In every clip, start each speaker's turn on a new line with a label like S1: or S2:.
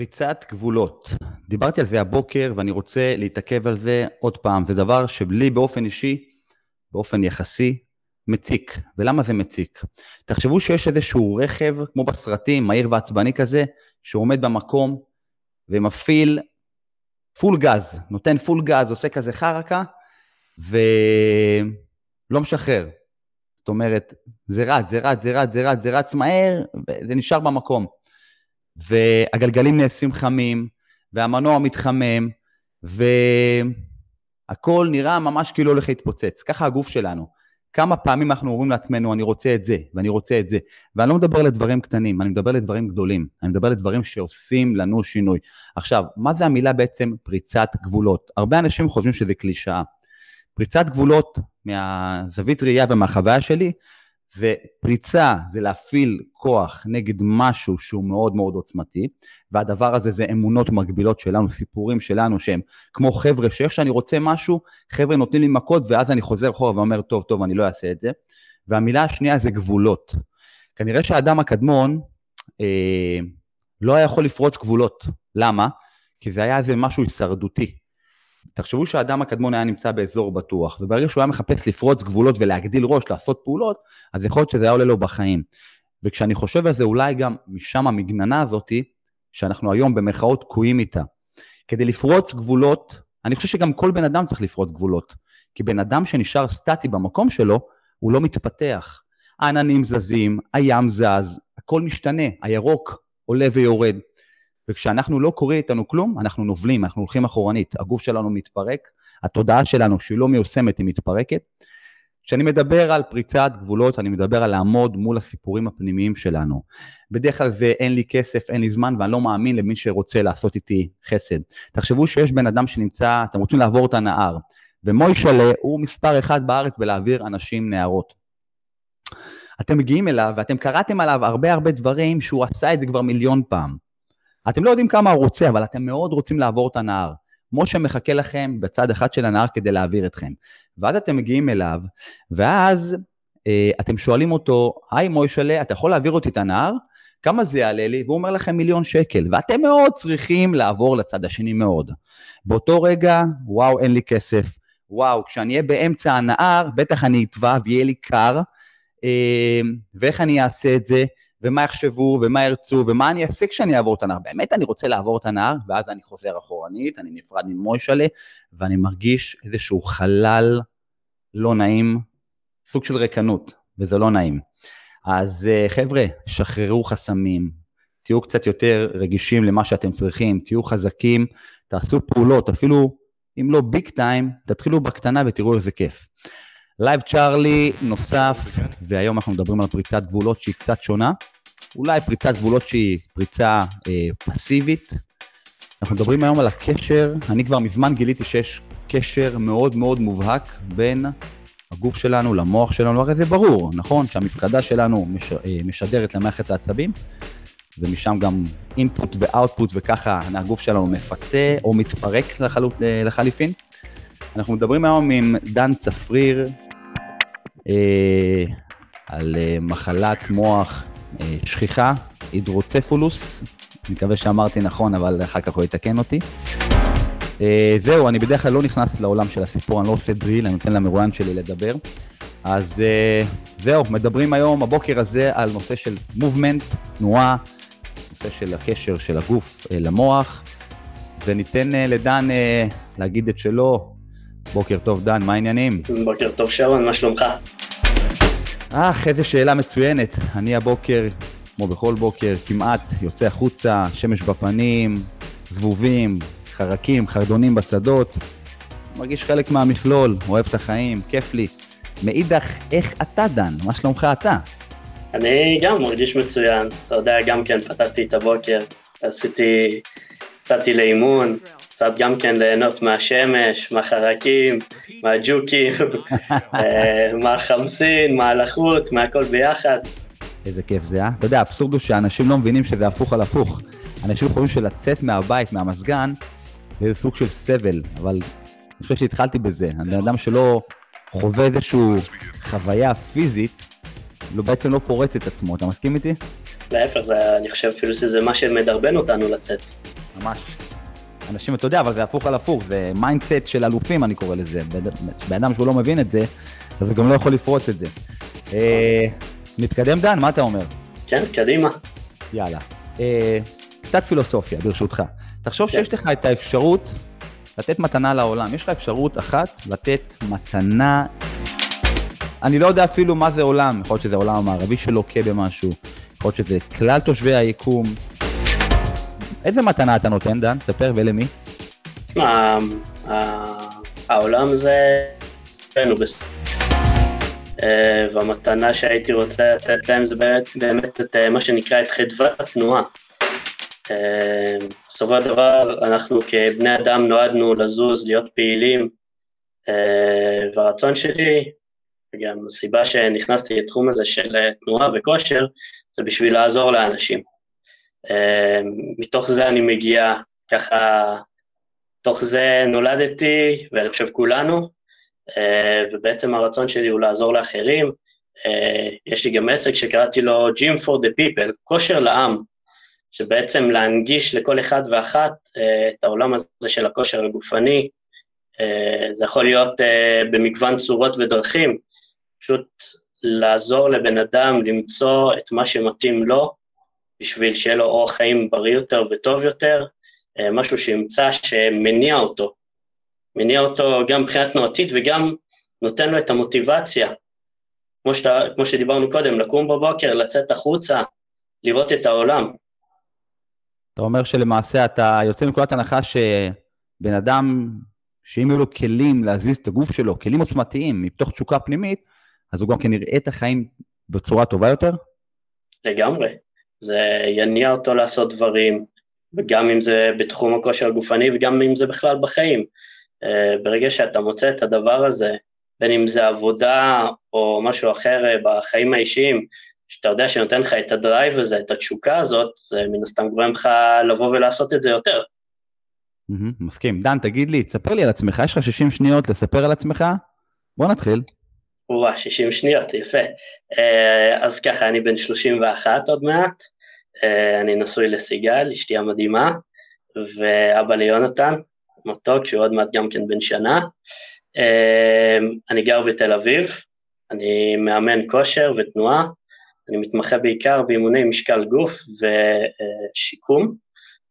S1: פריצת גבולות. דיברתי על זה הבוקר ואני רוצה להתעכב על זה עוד פעם. זה דבר שלי באופן אישי, באופן יחסי, מציק. ולמה זה מציק? תחשבו שיש איזשהו רכב, כמו בסרטים, מהיר ועצבני כזה, שהוא עומד במקום ומפעיל פול גז, נותן פול גז, עושה כזה חרקה, ולא משחרר. זאת אומרת, זה רץ, זה רץ, זה רץ, זה רץ, זה רץ מהר, וזה נשאר במקום. והגלגלים נעשים חמים, והמנוע מתחמם, והכל נראה ממש כאילו הולך להתפוצץ. ככה הגוף שלנו. כמה פעמים אנחנו אומרים לעצמנו, אני רוצה את זה, ואני רוצה את זה. ואני לא מדבר לדברים קטנים, אני מדבר לדברים גדולים. אני מדבר לדברים שעושים לנו שינוי. עכשיו, מה זה המילה בעצם פריצת גבולות? הרבה אנשים חושבים שזה קלישאה. פריצת גבולות, מהזווית ראייה ומהחוויה שלי, זה פריצה, זה להפעיל כוח נגד משהו שהוא מאוד מאוד עוצמתי, והדבר הזה זה אמונות מגבילות שלנו, סיפורים שלנו שהם כמו חבר'ה שאיך שאני רוצה משהו, חבר'ה נותנים לי מכות ואז אני חוזר אחורה ואומר, טוב, טוב, אני לא אעשה את זה. והמילה השנייה זה גבולות. כנראה שהאדם הקדמון אה, לא היה יכול לפרוץ גבולות. למה? כי זה היה איזה משהו הישרדותי. תחשבו שהאדם הקדמון היה נמצא באזור בטוח, וברגע שהוא היה מחפש לפרוץ גבולות ולהגדיל ראש, לעשות פעולות, אז יכול להיות שזה היה עולה לו בחיים. וכשאני חושב על זה, אולי גם משם המגננה הזאתי, שאנחנו היום במרכאות תקועים איתה. כדי לפרוץ גבולות, אני חושב שגם כל בן אדם צריך לפרוץ גבולות. כי בן אדם שנשאר סטטי במקום שלו, הוא לא מתפתח. העננים זזים, הים זז, הכל משתנה, הירוק עולה ויורד. וכשאנחנו לא קורה איתנו כלום, אנחנו נובלים, אנחנו הולכים אחורנית, הגוף שלנו מתפרק, התודעה שלנו שהיא לא מיושמת היא מתפרקת. כשאני מדבר על פריצת גבולות, אני מדבר על לעמוד מול הסיפורים הפנימיים שלנו. בדרך כלל זה אין לי כסף, אין לי זמן, ואני לא מאמין למי שרוצה לעשות איתי חסד. תחשבו שיש בן אדם שנמצא, אתם רוצים לעבור את הנהר, ומוישלה הוא מספר אחד בארץ בלהעביר אנשים נהרות. אתם מגיעים אליו ואתם קראתם עליו הרבה הרבה דברים שהוא עשה את זה כבר מיליון פעם. אתם לא יודעים כמה הוא רוצה, אבל אתם מאוד רוצים לעבור את הנהר. משה מחכה לכם בצד אחד של הנהר כדי להעביר אתכם. ואז אתם מגיעים אליו, ואז אה, אתם שואלים אותו, היי מוישלה, אתה יכול להעביר אותי את הנהר? כמה זה יעלה לי? והוא אומר לכם מיליון שקל, ואתם מאוד צריכים לעבור לצד השני מאוד. באותו רגע, וואו, אין לי כסף. וואו, כשאני אהיה באמצע הנהר, בטח אני אטבע ויהיה לי קר, אה, ואיך אני אעשה את זה? ומה יחשבו, ומה ירצו, ומה אני אעשה כשאני אעבור את הנהר. באמת אני רוצה לעבור את הנהר, ואז אני חוזר אחורנית, אני נפרד ממוישלה, ואני מרגיש איזשהו חלל לא נעים, סוג של ריקנות, וזה לא נעים. אז אה, חבר'ה, שחררו חסמים, תהיו קצת יותר רגישים למה שאתם צריכים, תהיו חזקים, תעשו פעולות, אפילו אם לא ביג טיים, תתחילו בקטנה ותראו איזה כיף. live צ'ארלי נוסף, והיום אנחנו מדברים על פריצת גבולות שהיא קצת שונה. אולי פריצת גבולות שהיא פריצה אה, פסיבית. אנחנו מדברים היום על הקשר, אני כבר מזמן גיליתי שיש קשר מאוד מאוד מובהק בין הגוף שלנו למוח שלנו, הרי זה ברור, נכון? שהמפקדה שלנו מש, אה, משדרת למערכת העצבים, ומשם גם input ו output, וככה הגוף שלנו מפצה או מתפרק לחלוט, אה, לחליפין. אנחנו מדברים היום עם דן צפריר, על אה, מחלת מוח אה, שכיחה, הידרוצפולוס, אני מקווה שאמרתי נכון, אבל אחר כך הוא יתקן אותי. אה, זהו, אני בדרך כלל לא נכנס לעולם של הסיפור, אני לא עושה דריל, אני נותן למרואיין שלי לדבר. אז אה, זהו, מדברים היום, הבוקר הזה, על נושא של מובמנט, תנועה, נושא של הקשר של הגוף אה, למוח, וניתן אה, לדן אה, להגיד את שלו, בוקר טוב, דן, מה העניינים?
S2: בוקר טוב, שרון, מה שלומך?
S1: אך, איזה שאלה מצוינת. אני הבוקר, כמו בכל בוקר, כמעט יוצא החוצה, שמש בפנים, זבובים, חרקים, חרדונים בשדות. מרגיש חלק מהמכלול, אוהב את החיים, כיף לי. מאידך, איך אתה, דן? מה שלומך אתה?
S2: אני גם מרגיש מצוין. אתה יודע, גם כן פתחתי את הבוקר, עשיתי, יצאתי לאימון, קצת גם כן ליהנות מהשמש, מהחרקים, מהג'וקים, אה, מהחמסין, מהלחות, מהכל ביחד.
S1: איזה כיף זה, אה? אתה יודע, האבסורד הוא שאנשים לא מבינים שזה הפוך על הפוך. אנשים חושבים שלצאת מהבית, מהמזגן, זה סוג של סבל, אבל אני חושב שהתחלתי בזה. אני בן אדם שלא חווה איזושהי חוויה פיזית, לא, בעצם לא פורץ את עצמו, אתה מסכים איתי?
S2: להפך, זה, אני חושב אפילו שזה מה שמדרבן אותנו לצאת.
S1: ממש. אנשים, אתה יודע, אבל זה הפוך על הפוך, זה mindset של אלופים, אני קורא לזה. בן אדם שהוא לא מבין את זה, אז הוא גם לא יכול לפרוץ את זה. אה, נתקדם, דן, מה אתה אומר?
S2: כן, קדימה.
S1: יאללה. אה, קצת פילוסופיה, ברשותך. תחשוב כן. שיש לך את האפשרות לתת מתנה לעולם. יש לך אפשרות אחת לתת מתנה... אני לא יודע אפילו מה זה עולם, יכול להיות שזה עולם המערבי שלוקה במשהו, יכול להיות שזה כלל תושבי היקום. איזה מתנה אתה נותן, דן? ספר ולמי.
S2: תשמע, העולם זה... אה, והמתנה שהייתי רוצה לתת להם זה באמת, באמת את אה, מה שנקרא את חדוות התנועה. אה, בסופו של דבר אנחנו כבני אדם נועדנו לזוז, להיות פעילים, והרצון שלי, וגם הסיבה שנכנסתי לתחום הזה של תנועה וכושר, זה בשביל לעזור לאנשים. מתוך זה אני מגיע, ככה, מתוך זה נולדתי, ואני חושב כולנו, אה, ובעצם הרצון שלי הוא לעזור לאחרים. אה, יש לי גם עסק שקראתי לו Gym for the People, כושר לעם, שבעצם להנגיש לכל אחד ואחת אה, את העולם הזה של הכושר הגופני. זה יכול להיות במגוון צורות ודרכים, פשוט לעזור לבן אדם למצוא את מה שמתאים לו, בשביל שיהיה לו אורח חיים בריא יותר וטוב יותר, משהו שימצא שמניע אותו, מניע אותו גם מבחינה תנועתית וגם נותן לו את המוטיבציה. כמו, שאתה, כמו שדיברנו קודם, לקום בבוקר, לצאת החוצה, לראות את העולם.
S1: אתה אומר שלמעשה אתה יוצא מנקודת הנחה שבן אדם, שאם יהיו לו כלים להזיז את הגוף שלו, כלים עוצמתיים, מתוך תשוקה פנימית, אז הוא גם כן יראה את החיים בצורה טובה יותר?
S2: לגמרי. זה יניע אותו לעשות דברים, וגם אם זה בתחום הכושר הגופני וגם אם זה בכלל בחיים. אה, ברגע שאתה מוצא את הדבר הזה, בין אם זה עבודה או משהו אחר אה, בחיים האישיים, שאתה יודע שנותן לך את הדרייב הזה, את התשוקה הזאת, זה מן הסתם גורם לך לבוא ולעשות את זה יותר.
S1: מסכים. דן, תגיד לי, תספר לי על עצמך, יש לך 60 שניות לספר על עצמך? בוא נתחיל.
S2: וואה, 60 שניות, יפה. אה, אז ככה, אני בן 31 עוד מעט, אני נשוי לסיגל, אשתי המדהימה, ואבא ליונתן, מתוק, שהוא עוד מעט גם כן בן שנה. אמ, אני גר בתל אביב, אני מאמן כושר ותנועה, אני מתמחה בעיקר באימוני משקל גוף ושיקום.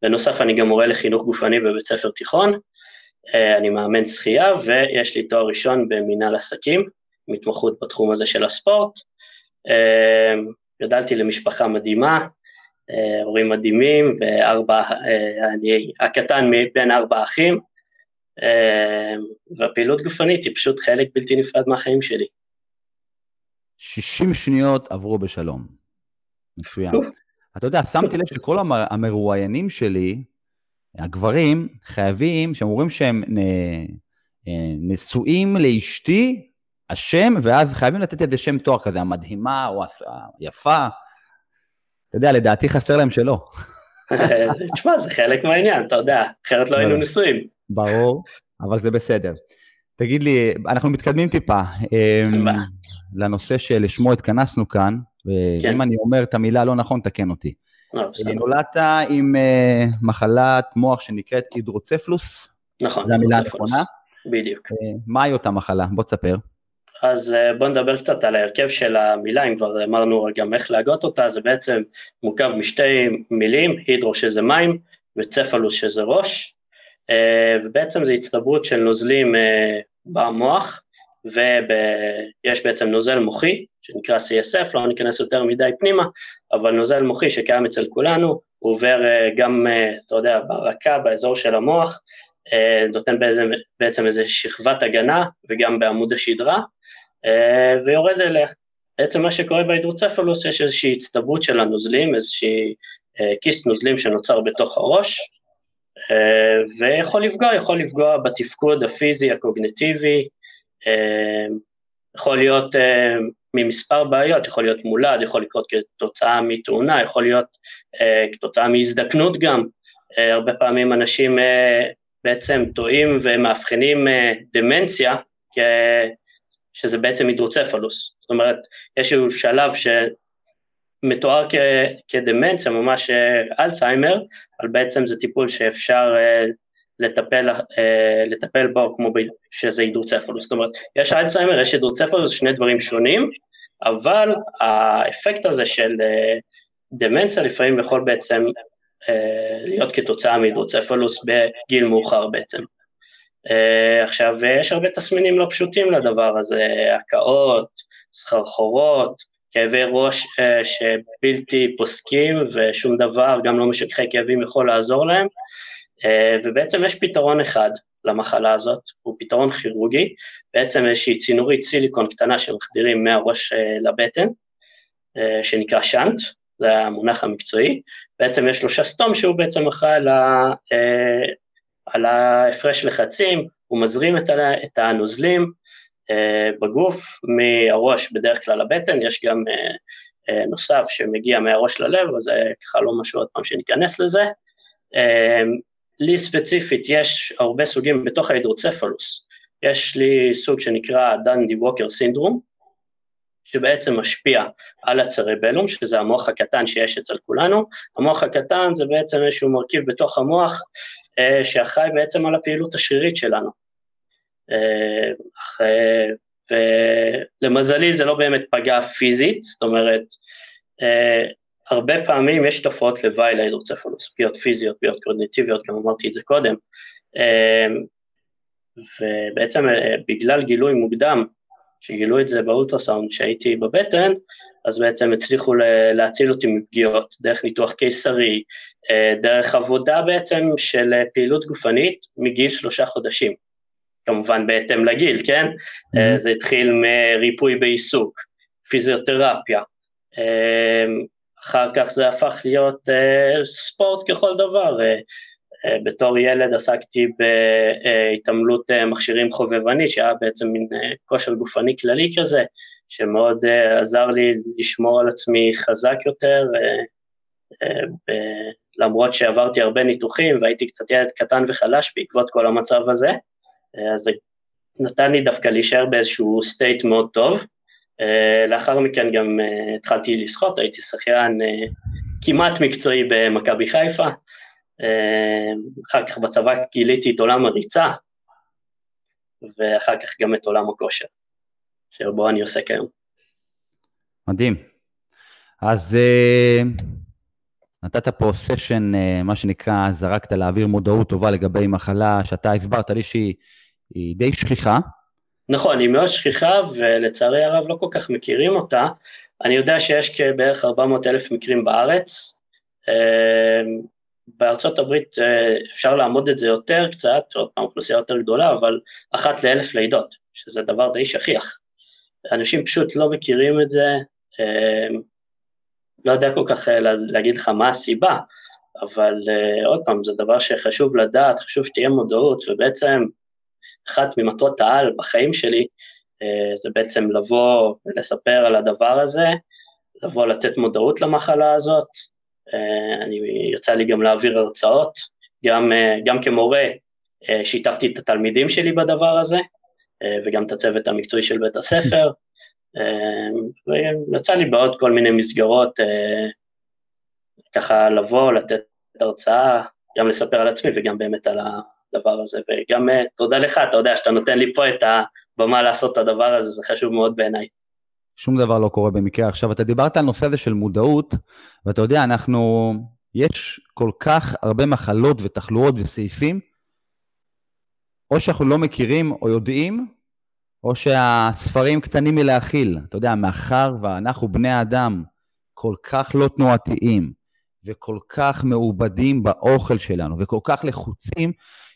S2: בנוסף אני גם מורה לחינוך גופני בבית ספר תיכון, אה, אני מאמן שחייה ויש לי תואר ראשון במנהל עסקים, עם התמחות בתחום הזה של הספורט. אמ, גדלתי למשפחה מדהימה, אה, הורים מדהימים, וארבע, אה, אני הקטן מבין ארבע אחים, אה, והפעילות גופנית היא פשוט חלק בלתי נפרד מהחיים שלי.
S1: 60 שניות עברו בשלום. מצוין. אתה יודע, שמתי לב שכל המרואיינים שלי, הגברים, חייבים, שהם אומרים שהם נשואים לאשתי, השם, ואז חייבים לתת איזה שם תואר כזה, המדהימה או היפה. אתה יודע, לדעתי חסר להם שלא.
S2: תשמע, זה חלק מהעניין, אתה יודע, אחרת לא היינו נשואים.
S1: ברור, אבל זה בסדר. תגיד לי, אנחנו מתקדמים טיפה אמ, לנושא שלשמו התכנסנו כאן, ואם כן. אני אומר את המילה לא נכון, תקן אותי. לא, נולדת עם אה, מחלת מוח שנקראת הידרוצפלוס.
S2: נכון,
S1: זו המילה הנכונה.
S2: בדיוק.
S1: אה, מהי אותה מחלה? בוא תספר.
S2: אז אה, בואו נדבר קצת על ההרכב של המילה, אם כבר אמרנו גם איך להגות אותה, זה בעצם מורכב משתי מילים, הידרו שזה מים וצפלוס שזה ראש, אה, ובעצם זה הצטברות של נוזלים אה, במוח, ויש בעצם נוזל מוחי, שנקרא CSF, לא ניכנס יותר מדי פנימה, אבל נוזל מוחי שקיים אצל כולנו, הוא עובר גם, אתה יודע, ברקה, באזור של המוח, נותן בעצם, בעצם איזה שכבת הגנה, וגם בעמוד השדרה, ויורד אליה. בעצם מה שקורה בהידרוצפלוס, יש איזושהי הצטברות של הנוזלים, איזושהי אה, כיס נוזלים שנוצר בתוך הראש, אה, ויכול לפגוע, יכול לפגוע בתפקוד הפיזי, הקוגנטיבי, יכול להיות ממספר בעיות, יכול להיות מולד, יכול לקרות כתוצאה מתאונה, יכול להיות כתוצאה מהזדקנות גם. הרבה פעמים אנשים בעצם טועים ומאבחנים דמנציה שזה בעצם הידרוצפלוס. זאת אומרת, יש איזשהו שלב ש... מתואר כדמנציה, ממש אלצהיימר, אבל בעצם זה טיפול שאפשר לטפל, לטפל בו כמו שזה הידרוצפלוס, זאת אומרת, יש אלצהיימר, יש הידרוצפלוס, שני דברים שונים, אבל האפקט הזה של דמנציה לפעמים יכול בעצם להיות כתוצאה מהידרוצפלוס בגיל מאוחר בעצם. עכשיו, יש הרבה תסמינים לא פשוטים לדבר הזה, הקאות, סחרחורות, כאבי ראש שבלתי פוסקים ושום דבר, גם לא משככי כאבים יכול לעזור להם, ובעצם יש פתרון אחד למחלה הזאת, הוא פתרון כירורגי, בעצם איזושהי צינורית סיליקון קטנה שמחזירים מהראש לבטן, שנקרא שאנט, זה המונח המקצועי, בעצם יש לו שסתום שהוא בעצם אחראי על, ההפרש לחצים, הוא מזרים את, הנוזלים בגוף מהראש בדרך כלל לבטן, יש גם נוסף שמגיע מהראש ללב, אז זה ככה לא משהו עוד פעם שניכנס לזה. לי ספציפית יש הרבה סוגים בתוך ההידרוצפלוס, יש לי סוג שנקרא דנדי ווקר סינדרום, שבעצם משפיע על הצרבלום, שזה המוח הקטן שיש אצל כולנו. המוח הקטן זה בעצם איזשהו מרכיב בתוך המוח אה, שאחראי בעצם על הפעילות השרירית שלנו. אה, ולמזלי זה לא באמת פגע פיזית, זאת אומרת, אה, הרבה פעמים יש תופעות לוואי להידרוצפלוס, פגיעות פיזיות, פגיעות קוגניטיביות, גם אמרתי את זה קודם, ובעצם בגלל גילוי מוקדם שגילו את זה באולטרסאונד כשהייתי בבטן, אז בעצם הצליחו להציל אותי מפגיעות, דרך ניתוח קיסרי, אה, דרך עבודה בעצם של פעילות גופנית מגיל שלושה חודשים. כמובן בהתאם לגיל, כן? Mm-hmm. זה התחיל מריפוי בעיסוק, פיזיותרפיה, אה, אחר כך זה הפך להיות ספורט ככל דבר, אה, בתור ילד עסקתי בהתעמלות אה, מכשירים חובבני, שהיה בעצם מין אה, כושר גופני כללי כזה, שמאוד עזר לי לשמור על עצמי חזק יותר, למרות שעברתי הרבה ניתוחים והייתי קצת ילד קטן וחלש בעקבות כל המצב הזה, אז זה נתן לי דווקא להישאר באיזשהו סטייט מאוד טוב. לאחר מכן גם התחלתי לשחות, הייתי שחיין כמעט מקצועי במכבי חיפה, אה, אחר כך בצבא גיליתי את עולם הריצה, ואחר כך גם את עולם הכושר, שבו אני עוסק היום.
S1: מדהים. אז נתת פה סשן, uh, מה שנקרא, זרקת להעביר מודעות טובה לגבי מחלה שאתה הסברת לי שהיא די שכיחה.
S2: נכון, היא מאוד שכיחה, ולצערי הרב לא כל כך מכירים אותה. אני יודע שיש בערך 400 אלף מקרים בארץ. בארצות הברית אה, אפשר לעמוד את זה יותר קצת, עוד פעם אוכלוסייה יותר גדולה, אבל אחת לאלף לידות, שזה דבר די שכיח. אנשים פשוט לא מכירים את זה, אה, לא יודע כל כך אה, להגיד לך מה הסיבה, אבל עוד פעם, זה דבר שחשוב לדעת, חשוב שתהיה מודעות, ובעצם אחת ממטרות העל בחיים שלי, זה בעצם לבוא ולספר על הדבר הזה, לבוא לתת מודעות למחלה הזאת, אה, אני, יצא לי גם להעביר הרצאות, גם, אה, גם כמורה אה, שיתפתי את התלמידים שלי בדבר הזה, וגם את הצוות המקצועי של בית הספר, ויצא לי בעוד כל מיני מסגרות ככה לבוא, לתת הרצאה, גם לספר על עצמי וגם באמת על הדבר הזה, וגם תודה לך, אתה יודע שאתה נותן לי פה את הבמה לעשות את הדבר הזה, זה חשוב מאוד בעיניי.
S1: שום דבר לא קורה במקרה. עכשיו, אתה דיברת על נושא הזה של מודעות, ואתה יודע, אנחנו, יש כל כך הרבה מחלות ותחלואות וסעיפים, או שאנחנו לא מכירים או יודעים, או שהספרים קטנים מלהכיל. אתה יודע, מאחר ואנחנו בני האדם כל כך לא תנועתיים, וכל כך מעובדים באוכל שלנו, וכל כך לחוצים,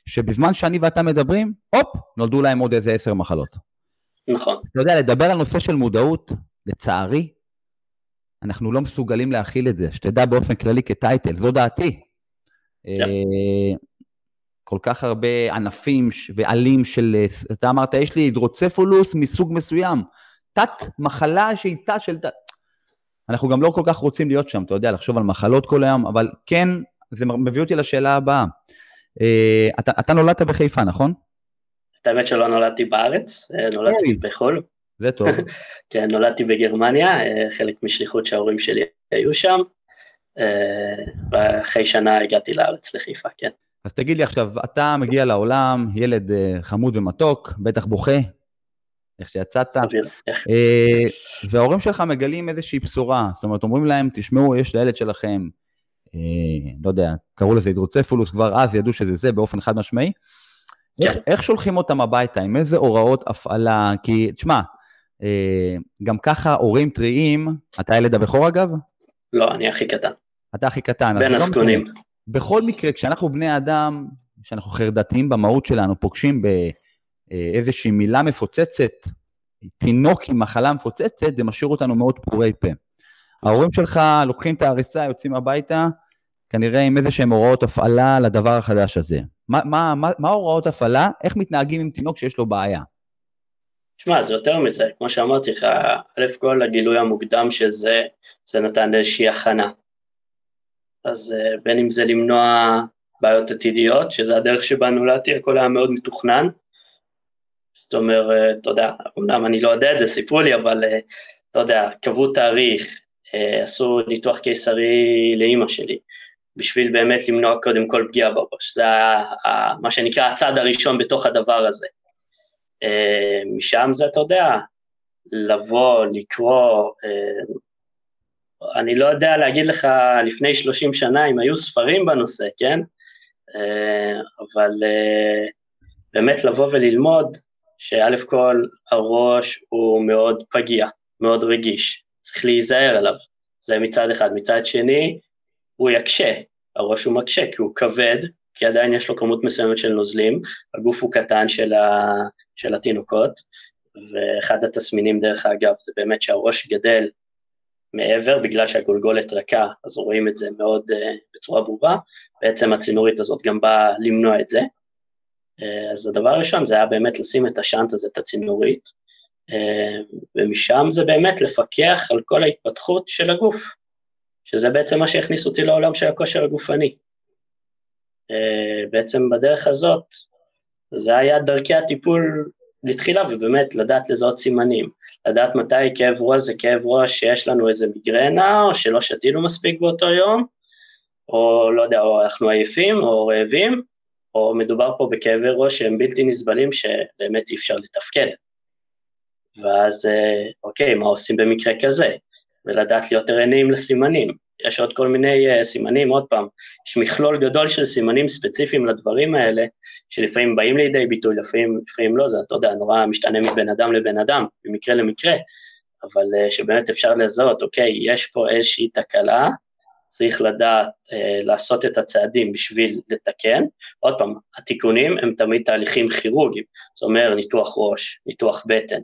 S1: שבזמן שאני ואתה מדברים, הופ, נולדו להם עוד איזה עשר מחלות.
S2: נכון.
S1: אתה יודע, לדבר על נושא של מודעות, לצערי, אנחנו לא מסוגלים להכיל את זה, שתדע באופן כללי כטייטל, זו דעתי. Yeah. אה, כל כך הרבה ענפים ועלים של, אתה אמרת, יש לי הידרוצפולוס מסוג מסוים, תת מחלה שהיא תת של תת. אנחנו גם לא כל כך רוצים להיות שם, אתה יודע, לחשוב על מחלות כל היום, אבל כן, זה מביא אותי לשאלה הבאה. אה, אתה, אתה נולדת בחיפה, נכון?
S2: את האמת שלא נולדתי בארץ, אה, נולדתי בחו"ל.
S1: זה טוב.
S2: כן, נולדתי בגרמניה, חלק משליחות שההורים שלי היו שם, ואחרי שנה הגעתי לארץ לחיפה, כן.
S1: אז תגיד לי עכשיו, אתה מגיע לעולם, ילד חמוד ומתוק, בטח בוכה, איך שיצאת, אה, וההורים שלך מגלים איזושהי בשורה, זאת אומרת, אומרים להם, תשמעו, יש לילד שלכם, אה, לא יודע, קראו לזה הידרוצפולוס, כבר אז ידעו שזה זה באופן חד משמעי. כן. איך, איך שולחים אותם הביתה, עם איזה הוראות הפעלה? כי, תשמע, אה, גם ככה הורים טריים, אתה הילד הבכור אגב?
S2: לא, אני הכי קטן.
S1: אתה הכי קטן.
S2: בין הזקונים. לא
S1: בכל מקרה, כשאנחנו בני אדם, כשאנחנו חרדתיים במהות שלנו, פוגשים ב... אה, מילה מפוצצת, תינוק עם מחלה מפוצצת, זה משאיר אותנו מאוד פרורי פה. ההורים שלך לוקחים את ההריסה, יוצאים הביתה, כנראה עם איזה שהם הוראות הפעלה לדבר החדש הזה. מה, מה, מה, מה הוראות הפעלה? איך מתנהגים עם תינוק שיש לו בעיה?
S2: שמע, זה יותר מזה, כמו שאמרתי לך, א' כל הגילוי המוקדם של זה, זה נתן איזושהי הכנה. אז אה, בין אם זה למנוע בעיות עתידיות, שזה הדרך שבה נולדתי, הכל היה מאוד מתוכנן, זאת אומרת, אתה יודע, אמנם אני לא יודע את זה, סיפרו לי, אבל אה, אתה יודע, קבעו תאריך, אה, עשו ניתוח קיסרי לאימא שלי, בשביל באמת למנוע קודם כל פגיעה בראש, זה היה מה שנקרא הצעד הראשון בתוך הדבר הזה. משם זה, אתה יודע, לבוא, לקרוא, אני לא יודע להגיד לך לפני 30 שנה אם היו ספרים בנושא, כן? אבל באמת לבוא וללמוד, שא' כל הראש הוא מאוד פגיע, מאוד רגיש, צריך להיזהר עליו, זה מצד אחד. מצד שני, הוא יקשה, הראש הוא מקשה כי הוא כבד, כי עדיין יש לו כמות מסוימת של נוזלים, הגוף הוא קטן של, ה, של התינוקות, ואחד התסמינים דרך אגב זה באמת שהראש גדל מעבר, בגלל שהגולגולת רכה, אז רואים את זה מאוד uh, בצורה ברורה, בעצם הצינורית הזאת גם באה למנוע את זה. אה, אז הדבר הראשון זה היה באמת לשים את השאנט הזה, את הצינורית, אה, ומשם זה באמת לפקח על כל ההתפתחות של הגוף, שזה בעצם מה שהכניס אותי לעולם של הכושר הגופני. אה, בעצם בדרך הזאת, זה היה דרכי הטיפול לתחילה, ובאמת לדעת לזהות סימנים, לדעת מתי כאב ראש זה כאב ראש שיש לנו איזה מיגרנה, או שלא שתינו מספיק באותו יום, או לא יודע, או אנחנו עייפים, או רעבים, או מדובר פה בכאבי ראש שהם בלתי נסבלים שבאמת אי אפשר לתפקד. ואז אה, אוקיי, מה עושים במקרה כזה? ולדעת להיות ערניים לסימנים. יש עוד כל מיני uh, סימנים, עוד פעם, יש מכלול גדול של סימנים ספציפיים לדברים האלה, שלפעמים באים לידי ביטוי, לפעמים, לפעמים לא, זה, אתה יודע, נורא משתנה מבן אדם לבן אדם, ממקרה למקרה, אבל uh, שבאמת אפשר לזהות, אוקיי, יש פה איזושהי תקלה, צריך לדעת אה, לעשות את הצעדים בשביל לתקן. עוד פעם, התיקונים הם תמיד תהליכים כירורגיים, זאת אומרת ניתוח ראש, ניתוח בטן,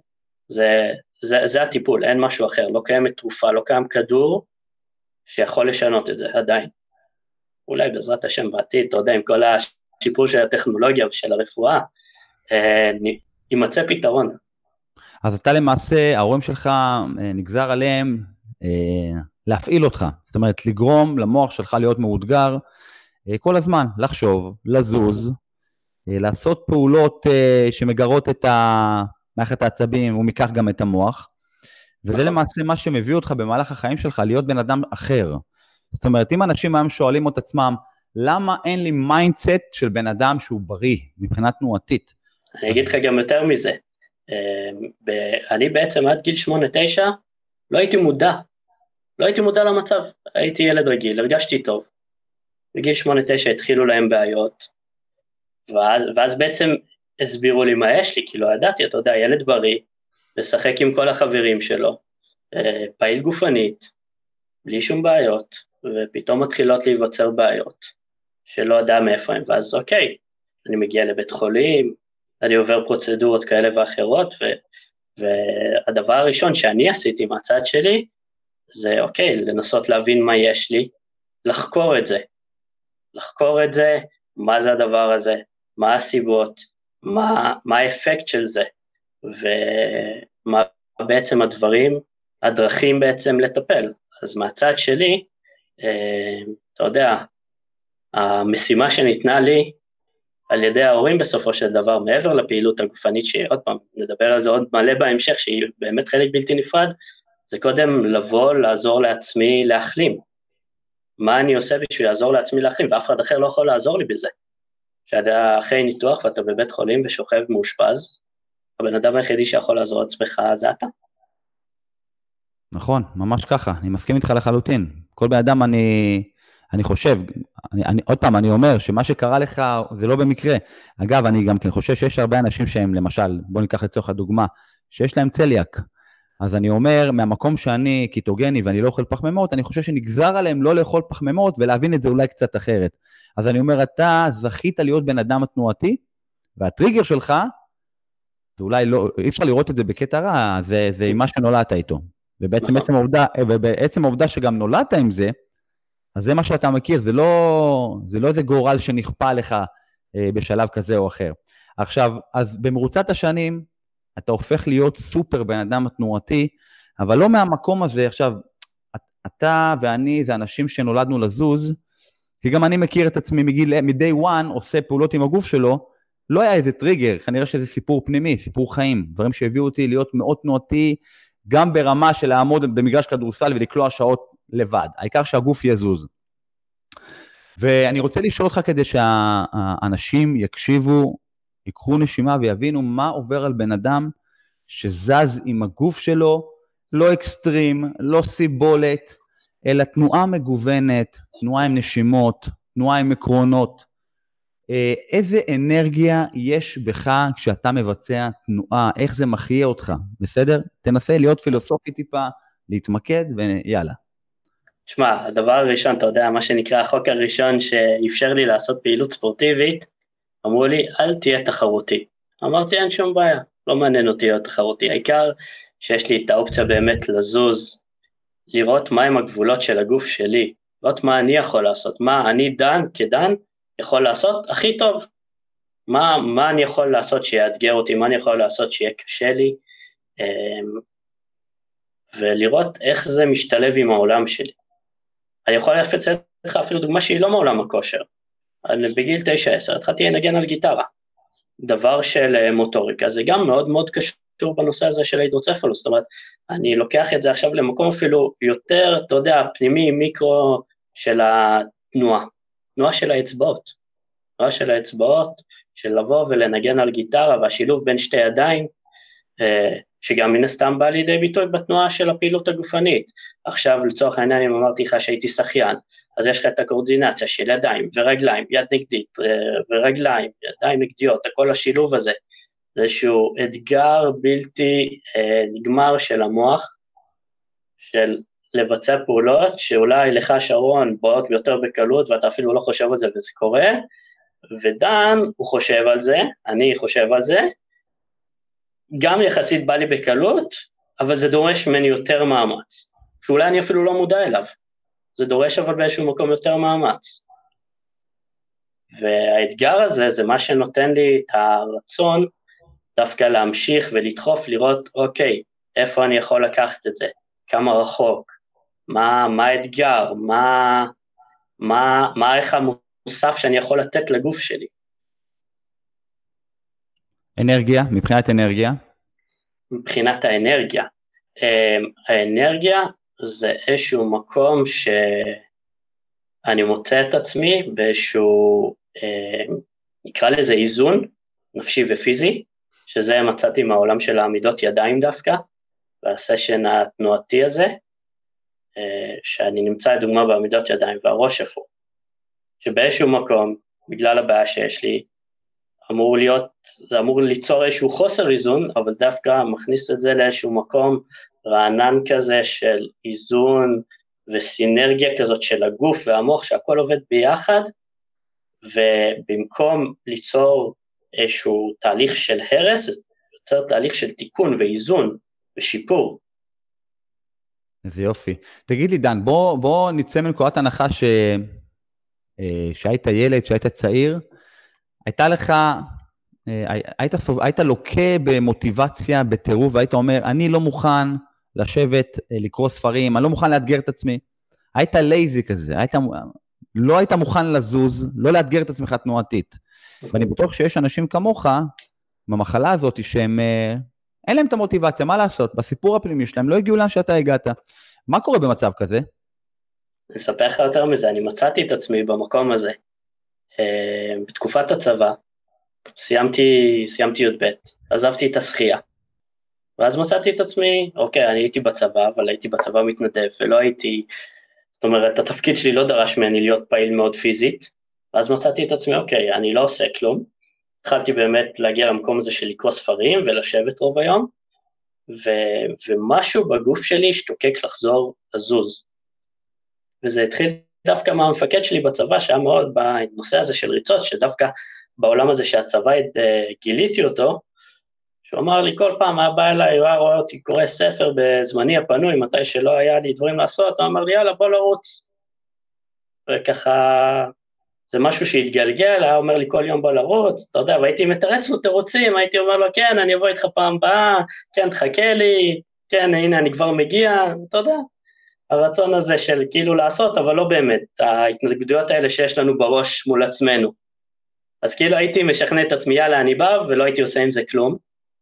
S2: זה, זה, זה הטיפול, אין משהו אחר, לא קיימת תרופה, לא קיים כדור שיכול לשנות את זה עדיין. אולי בעזרת השם בעתיד, אתה יודע, עם כל השיפור של הטכנולוגיה ושל הרפואה, אה, יימצא פתרון.
S1: אז אתה למעשה, ההורים שלך, אה, נגזר עליהם אה, להפעיל אותך, זאת אומרת, לגרום למוח שלך להיות מאותגר כל הזמן, לחשוב, לזוז, לעשות פעולות שמגרות את מערכת העצבים ומכך גם את המוח, וזה נכון. למעשה מה שמביא אותך במהלך החיים שלך להיות בן אדם אחר. זאת אומרת, אם אנשים היום שואלים את עצמם, למה אין לי mindset של בן אדם שהוא בריא מבחינה תנועתית?
S2: אני אגיד לך גם יותר מזה. אני בעצם עד גיל 8-9 לא הייתי מודע לא הייתי מודע למצב, הייתי ילד רגיל, הרגשתי טוב. בגיל 8-9 התחילו להם בעיות, ואז, ואז בעצם הסבירו לי מה יש לי, כי לא ידעתי, אתה יודע, ילד בריא, לשחק עם כל החברים שלו, אה, פעיל גופנית, בלי שום בעיות, ופתאום מתחילות להיווצר בעיות, שלא יודע מאיפה הם, ואז אוקיי, אני מגיע לבית חולים, אני עובר פרוצדורות כאלה ואחרות, ו, והדבר הראשון שאני עשיתי מהצד שלי, זה אוקיי, לנסות להבין מה יש לי, לחקור את זה. לחקור את זה, מה זה הדבר הזה, מה הסיבות, מה, מה האפקט של זה, ומה בעצם הדברים, הדרכים בעצם לטפל. אז מהצד שלי, אה, אתה יודע, המשימה שניתנה לי על ידי ההורים בסופו של דבר, מעבר לפעילות הגופנית, שעוד פעם, נדבר על זה עוד מלא בהמשך, שהיא באמת חלק בלתי נפרד, זה קודם לבוא, לעזור לעצמי להחלים. מה אני עושה בשביל לעזור לעצמי להחלים, ואף אחד אחר לא יכול לעזור לי בזה. כשאתה אחרי ניתוח ואתה בבית חולים ושוכב מאושפז, הבן אדם היחידי שיכול לעזור לעצמך זה אתה.
S1: נכון, ממש ככה, אני מסכים איתך לחלוטין. כל בן אדם אני, אני חושב, אני, אני, עוד פעם, אני אומר שמה שקרה לך זה לא במקרה. אגב, אני גם כן חושב שיש הרבה אנשים שהם, למשל, בוא ניקח לצורך הדוגמה, שיש להם צליאק. אז אני אומר, מהמקום שאני קיטוגני ואני לא אוכל פחמימות, אני חושב שנגזר עליהם לא לאכול פחמימות ולהבין את זה אולי קצת אחרת. אז אני אומר, אתה זכית להיות בן אדם התנועתי, והטריגר שלך, זה אולי לא, אי אפשר לראות את זה בקטע רע, זה, זה עם מה שנולדת איתו. ובעצם נכון. עצם העובדה, ובעצם העובדה שגם נולדת עם זה, אז זה מה שאתה מכיר, זה לא, זה לא איזה גורל שנכפה לך אה, בשלב כזה או אחר. עכשיו, אז במרוצת השנים, אתה הופך להיות סופר בן אדם התנועתי, אבל לא מהמקום הזה, עכשיו, אתה ואני זה אנשים שנולדנו לזוז, כי גם אני מכיר את עצמי מגיל, מ-day one עושה פעולות עם הגוף שלו, לא היה איזה טריגר, כנראה שזה סיפור פנימי, סיפור חיים, דברים שהביאו אותי להיות מאוד תנועתי, גם ברמה של לעמוד במגרש כדורסל ולקלוע שעות לבד, העיקר שהגוף יזוז. ואני רוצה לשאול אותך כדי שהאנשים יקשיבו, ייקחו נשימה ויבינו מה עובר על בן אדם שזז עם הגוף שלו, לא אקסטרים, לא סיבולת, אלא תנועה מגוונת, תנועה עם נשימות, תנועה עם עקרונות. אה, איזה אנרגיה יש בך כשאתה מבצע תנועה, איך זה מחיה אותך, בסדר? תנסה להיות פילוסופי טיפה, להתמקד ויאללה.
S2: שמע, הדבר הראשון, אתה יודע, מה שנקרא החוק הראשון שאפשר לי לעשות פעילות ספורטיבית, אמרו לי, אל תהיה תחרותי. אמרתי, אין שום בעיה, לא מעניין אותי להיות תחרותי, העיקר שיש לי את האופציה באמת לזוז, לראות מהם הגבולות של הגוף שלי, לראות מה אני יכול לעשות, מה אני דן כדן יכול לעשות? הכי טוב, מה, מה אני יכול לעשות שיאתגר אותי, מה אני יכול לעשות שיהיה קשה לי, אמ, ולראות איך זה משתלב עם העולם שלי. אני יכול לתת לך אפילו דוגמה שהיא לא מעולם הכושר. בגיל 9-10 התחלתי לנגן על גיטרה. דבר של אה, מוטוריקה, זה גם מאוד מאוד קשור בנושא הזה של ההידרוצפלוס, זאת אומרת, אני לוקח את זה עכשיו למקום אפילו יותר, אתה יודע, פנימי, מיקרו של התנועה, תנועה של האצבעות, תנועה של האצבעות, של לבוא ולנגן על גיטרה והשילוב בין שתי ידיים, אה, שגם מן הסתם בא לידי ביטוי בתנועה של הפעילות הגופנית. עכשיו לצורך העניין אם אמרתי לך שהייתי שחיין, אז יש לך את הקואורדינציה של ידיים ורגליים, יד נגדית ורגליים, ידיים נגדיות, הכל השילוב הזה, זה איזשהו אתגר בלתי אה, נגמר של המוח, של לבצע פעולות שאולי לך שרון באות יותר בקלות ואתה אפילו לא חושב על זה וזה קורה, ודן הוא חושב על זה, אני חושב על זה, גם יחסית בא לי בקלות, אבל זה דורש ממני יותר מאמץ, שאולי אני אפילו לא מודע אליו. זה דורש אבל באיזשהו מקום יותר מאמץ. והאתגר הזה זה מה שנותן לי את הרצון דווקא להמשיך ולדחוף, לראות, אוקיי, איפה אני יכול לקחת את זה, כמה רחוק, מה, מה האתגר, מה, מה, מה הערך המוסף שאני יכול לתת לגוף שלי.
S1: אנרגיה, מבחינת אנרגיה?
S2: מבחינת האנרגיה. אמ, האנרגיה זה איזשהו מקום שאני מוצא את עצמי באיזשהו, אמ, נקרא לזה איזון, נפשי ופיזי, שזה מצאתי מהעולם של העמידות ידיים דווקא, והסשן התנועתי הזה, שאני נמצא לדוגמה בעמידות ידיים והראש הפוך, שבאיזשהו מקום, בגלל הבעיה שיש לי, אמור להיות, זה אמור ליצור איזשהו חוסר איזון, אבל דווקא מכניס את זה לאיזשהו מקום רענן כזה של איזון וסינרגיה כזאת של הגוף והמוח, שהכל עובד ביחד, ובמקום ליצור איזשהו תהליך של הרס, יוצר תהליך של תיקון ואיזון ושיפור.
S1: איזה יופי. תגיד לי, דן, בוא, בוא נצא מנקודת הנחה ש... אה, שהיית ילד, שהיית צעיר, הייתה לך, אה, היית, סוב, היית לוקה במוטיבציה, בטירוף, והיית אומר, אני לא מוכן לשבת, אה, לקרוא ספרים, אני לא מוכן לאתגר את עצמי. היית לייזי כזה, היית לא היית מוכן לזוז, לא לאתגר את עצמך תנועתית. ואני בטוח שיש אנשים כמוך, במחלה הזאת, שהם, אין להם את המוטיבציה, מה לעשות? בסיפור הפנימי שלהם לא הגיעו לאן שאתה הגעת. מה קורה במצב כזה?
S2: אני אספר לך יותר מזה, אני מצאתי את עצמי במקום הזה. אה, בתקופת הצבא, סיימתי, סיימתי י"ב, עזבתי את השחייה. ואז מצאתי את עצמי, אוקיי, אני הייתי בצבא, אבל הייתי בצבא מתנדב, ולא הייתי, זאת אומרת, התפקיד שלי לא דרש ממני להיות פעיל מאוד פיזית, ואז מצאתי את עצמי, אוקיי, אני לא עושה כלום. התחלתי באמת להגיע למקום הזה של לקרוא ספרים ולשבת רוב היום, ו, ומשהו בגוף שלי השתוקק לחזור לזוז. וזה התחיל דווקא מהמפקד שלי בצבא, שהיה מאוד בנושא הזה של ריצות, שדווקא בעולם הזה שהצבא אה, גיליתי אותו, שהוא אמר לי כל פעם, היה בא אליי, הוא היה רואה אותי קורא ספר בזמני הפנוי, מתי שלא היה לי דברים לעשות, הוא אמר לי, יאללה, בוא לרוץ. וככה, זה משהו שהתגלגל, היה אומר לי כל יום בוא לרוץ, אתה יודע, והייתי מתרץ לו תירוצים, הייתי אומר לו, כן, אני אבוא איתך פעם הבאה, כן, תחכה לי, כן, הנה, אני כבר מגיע, אתה יודע, הרצון הזה של כאילו לעשות, אבל לא באמת, ההתנגדויות האלה שיש לנו בראש מול עצמנו. אז כאילו הייתי משכנע את עצמי, יאללה, אני בא, ולא הייתי עושה עם זה כלום.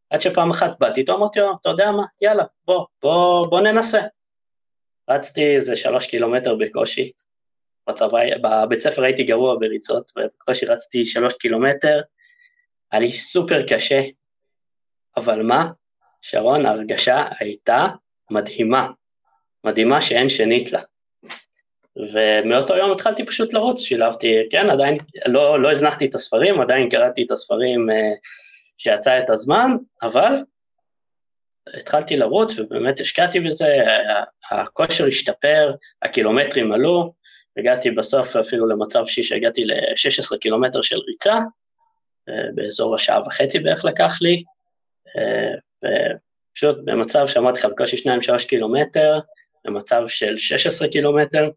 S2: עד שפעם אחת באתי איתו, אמרתי לו, אתה יודע מה, יאללה, בוא, בוא, בוא ננסה. רצתי איזה שלוש קילומטר בקושי, בצבא, בבית ספר הייתי גרוע בריצות, ובקושי רצתי שלוש קילומטר, היה לי סופר קשה, אבל מה, שרון, ההרגשה הייתה מדהימה, מדהימה שאין שנית לה. ומאותו יום התחלתי פשוט לרוץ, שילבתי, כן, עדיין, לא, לא הזנחתי את הספרים, עדיין קראתי את הספרים אה, שיצא את הזמן, אבל התחלתי לרוץ ובאמת השקעתי בזה, הכושר השתפר, הקילומטרים עלו, הגעתי בסוף אפילו למצב שהגעתי ל-16 קילומטר של ריצה, אה, באזור השעה וחצי בערך לקח לי, אה, ופשוט במצב שאמרתי לך בקושי 2-3 קילומטר, במצב של 16 קילומטר,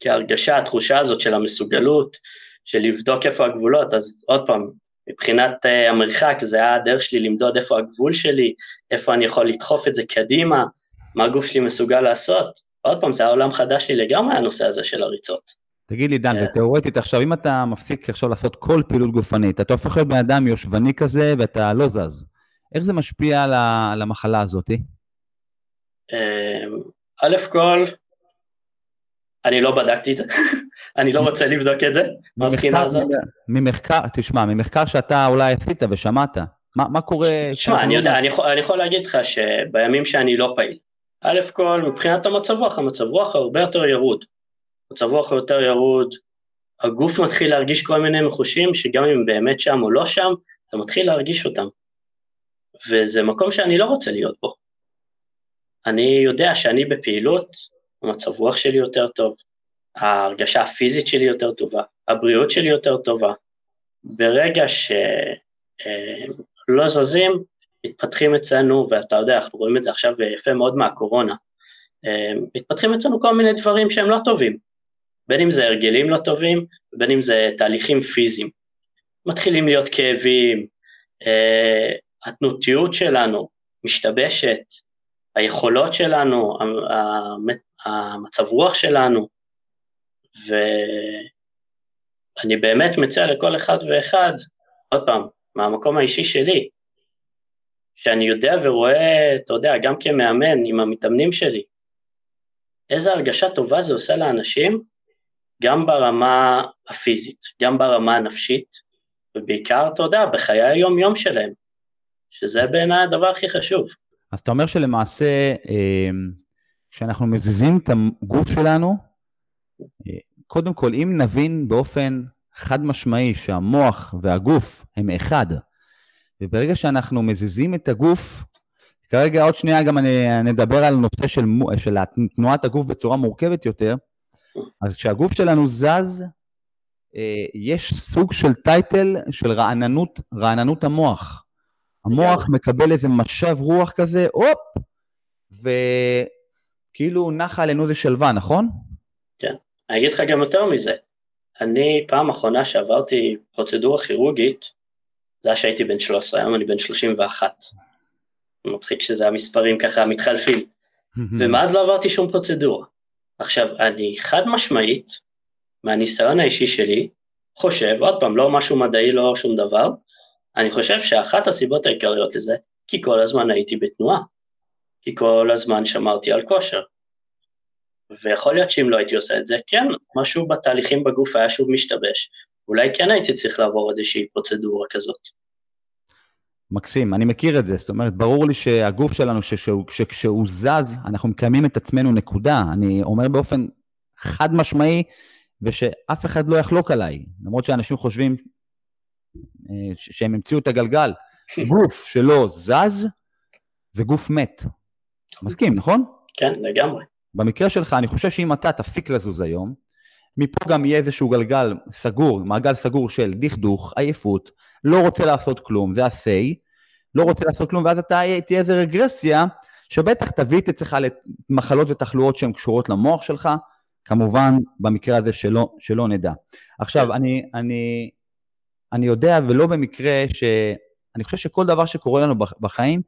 S2: כי ההרגשה, התחושה הזאת של המסוגלות, של לבדוק איפה הגבולות, אז עוד פעם, מבחינת uh, המרחק, זה היה הדרך שלי למדוד איפה הגבול שלי, איפה אני יכול לדחוף את זה קדימה, מה הגוף שלי מסוגל לעשות. עוד פעם, זה היה עולם חדש לי לגמרי, הנושא הזה של הריצות.
S1: תגיד לי, דן, yeah. ותיאורטית עכשיו, אם אתה מפסיק עכשיו לעשות כל פעילות גופנית, אתה הופך להיות בן אדם יושבני כזה ואתה לא זז, איך זה משפיע על המחלה הזאת?
S2: אמ, א' כל, אני לא בדקתי את זה, אני לא רוצה לבדוק את זה, מהבחינה הזאת.
S1: ממחקר, תשמע, ממחקר שאתה אולי עשית ושמעת, מה, מה קורה?
S2: תשמע, אני יודע, אני יכול, אני יכול להגיד לך שבימים שאני לא פעיל, א' כל, מבחינת המצב רוח, המצב רוח הרבה יותר ירוד. מצב רוח יותר ירוד, הגוף מתחיל להרגיש כל מיני מחושים שגם אם באמת שם או לא שם, אתה מתחיל להרגיש אותם. וזה מקום שאני לא רוצה להיות בו. אני יודע שאני בפעילות, המצב רוח שלי יותר טוב, ההרגשה הפיזית שלי יותר טובה, הבריאות שלי יותר טובה. ברגע שלא אה, זזים, מתפתחים אצלנו, ואתה יודע, אנחנו רואים את זה עכשיו יפה מאוד מהקורונה, אה, מתפתחים אצלנו כל מיני דברים שהם לא טובים, בין אם זה הרגלים לא טובים, בין אם זה תהליכים פיזיים. מתחילים להיות כאבים, אה, התנותיות שלנו משתבשת, היכולות שלנו, המצב רוח שלנו, ואני באמת מציע לכל אחד ואחד, עוד פעם, מהמקום האישי שלי, שאני יודע ורואה, אתה יודע, גם כמאמן עם המתאמנים שלי, איזה הרגשה טובה זה עושה לאנשים, גם ברמה הפיזית, גם ברמה הנפשית, ובעיקר, אתה יודע, בחיי היום-יום שלהם, שזה בעיניי הדבר הכי חשוב.
S1: אז אתה אומר שלמעשה, אה, כשאנחנו מזיזים את הגוף שלנו, אה, קודם כל, אם נבין באופן חד משמעי שהמוח והגוף הם אחד, וברגע שאנחנו מזיזים את הגוף, כרגע עוד שנייה גם אני נדבר על נושא של, של תנועת הגוף בצורה מורכבת יותר, אז כשהגוף שלנו זז, אה, יש סוג של טייטל של רעננות, רעננות המוח. המוח מקבל איזה משב רוח כזה, הופ, וכאילו נחה עלינו איזה שלווה, נכון?
S2: כן. אני אגיד לך גם יותר מזה. אני, פעם אחרונה שעברתי פרוצדורה כירורגית, זה היה שהייתי בן 13, היום אני בן 31. מצחיק שזה המספרים ככה מתחלפים. ומאז לא עברתי שום פרוצדורה. עכשיו, אני חד משמעית מהניסיון האישי שלי, חושב, עוד פעם, לא משהו מדעי, לא שום דבר, אני חושב שאחת הסיבות העיקריות לזה, כי כל הזמן הייתי בתנועה, כי כל הזמן שמרתי על כושר. ויכול להיות שאם לא הייתי עושה את זה, כן, משהו בתהליכים בגוף היה שוב משתבש. אולי כן הייתי צריך לעבור איזושהי פרוצדורה כזאת.
S1: מקסים, אני מכיר את זה, זאת אומרת, ברור לי שהגוף שלנו, שכשהוא זז, אנחנו מקיימים את עצמנו נקודה. אני אומר באופן חד משמעי, ושאף אחד לא יחלוק עליי, למרות שאנשים חושבים אה, שהם המציאו את הגלגל. גוף שלא זז, זה גוף מת. מסכים, נכון?
S2: כן, לגמרי.
S1: במקרה שלך, אני חושב שאם אתה תפסיק לזוז היום, מפה גם יהיה איזשהו גלגל סגור, מעגל סגור של דכדוך, עייפות, לא רוצה לעשות כלום, זה ה-say, לא רוצה לעשות כלום, ואז אתה תהיה איזו רגרסיה, שבטח תביא את עצמך למחלות ותחלואות שהן קשורות למוח שלך, כמובן במקרה הזה שלא, שלא נדע. עכשיו, אני, אני, אני יודע, ולא במקרה, שאני חושב שכל דבר שקורה לנו בחיים,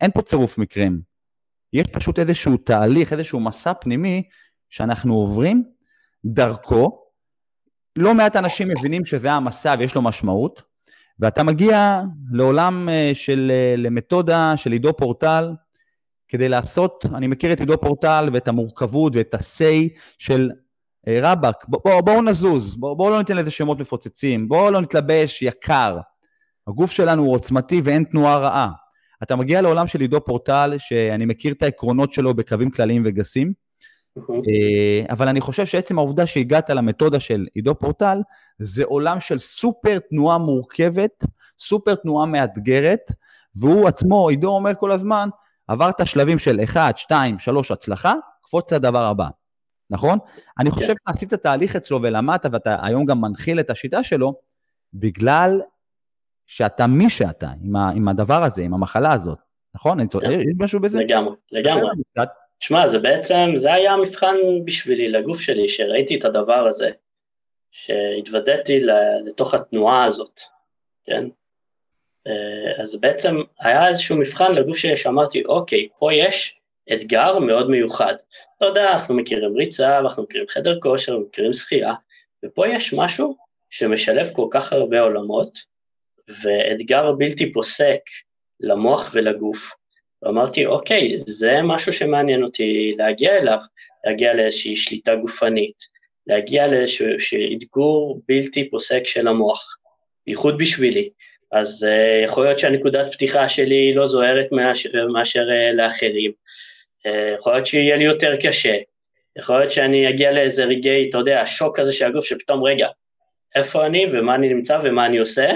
S1: אין פה צירוף מקרים. יש פשוט איזשהו תהליך, איזשהו מסע פנימי שאנחנו עוברים דרכו. לא מעט אנשים מבינים שזה המסע ויש לו משמעות, ואתה מגיע לעולם אה, של, אה, למתודה של עידו פורטל, כדי לעשות, אני מכיר את עידו פורטל ואת המורכבות ואת ה-say של אה, רבאק, בואו בוא, נזוז, בואו בוא לא ניתן לזה שמות מפוצצים, בואו לא נתלבש יקר. הגוף שלנו הוא עוצמתי ואין תנועה רעה. אתה מגיע לעולם של עידו פורטל, שאני מכיר את העקרונות שלו בקווים כלליים וגסים, אבל אני חושב שעצם העובדה שהגעת למתודה של עידו פורטל, זה עולם של סופר תנועה מורכבת, סופר תנועה מאתגרת, והוא עצמו, עידו אומר כל הזמן, עברת שלבים של 1, 2, 3 הצלחה, קפוץ לדבר הבא, נכון? אני כן. חושב שעשית תהליך אצלו ולמדת, ואתה היום גם מנחיל את השיטה שלו, בגלל שאתה מי שאתה, עם, ה, עם הדבר הזה, עם המחלה הזאת, נכון? צודק, יש משהו בזה?
S2: לגמרי, לגמרי. שמע, זה בעצם, זה היה המבחן בשבילי, לגוף שלי, שראיתי את הדבר הזה, שהתוודעתי לתוך התנועה הזאת, כן? אה, אז בעצם היה איזשהו מבחן לגוף שלי שאמרתי, אוקיי, פה יש אתגר מאוד מיוחד. אתה יודע, אנחנו מכירים ריצה, אנחנו מכירים חדר כושר, מכירים שחייה, ופה יש משהו שמשלב כל כך הרבה עולמות, ואתגר בלתי פוסק למוח ולגוף. ואמרתי, אוקיי, זה משהו שמעניין אותי להגיע אליו, להגיע לאיזושהי שליטה גופנית, להגיע לאיזשהו אתגור בלתי פוסק של המוח, בייחוד בשבילי. אז uh, יכול להיות שהנקודת פתיחה שלי לא זוהרת מאשר, מאשר uh, לאחרים. Uh, יכול להיות שיהיה לי יותר קשה. יכול להיות שאני אגיע לאיזה רגעי, אתה יודע, השוק הזה של הגוף, שפתאום, רגע, איפה אני ומה אני נמצא ומה אני עושה,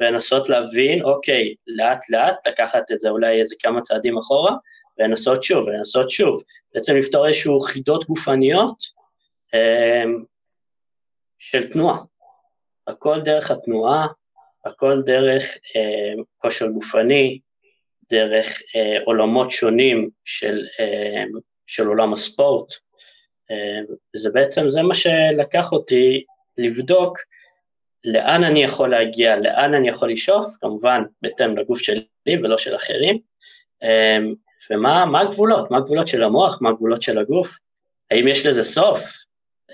S2: ולנסות להבין, אוקיי, לאט לאט לקחת את זה אולי איזה כמה צעדים אחורה, ולנסות שוב, ולנסות שוב. בעצם לפתור איזשהו חידות גופניות um, של תנועה. הכל דרך התנועה, הכל דרך אה, כושר גופני, דרך אה, עולמות שונים של, אה, של עולם הספורט. אה, זה בעצם, זה מה שלקח אותי לבדוק לאן אני יכול להגיע, לאן אני יכול לשאוף, כמובן בהתאם לגוף שלי ולא של אחרים, אה, ומה הגבולות, מה הגבולות של המוח, מה הגבולות של הגוף, האם יש לזה סוף,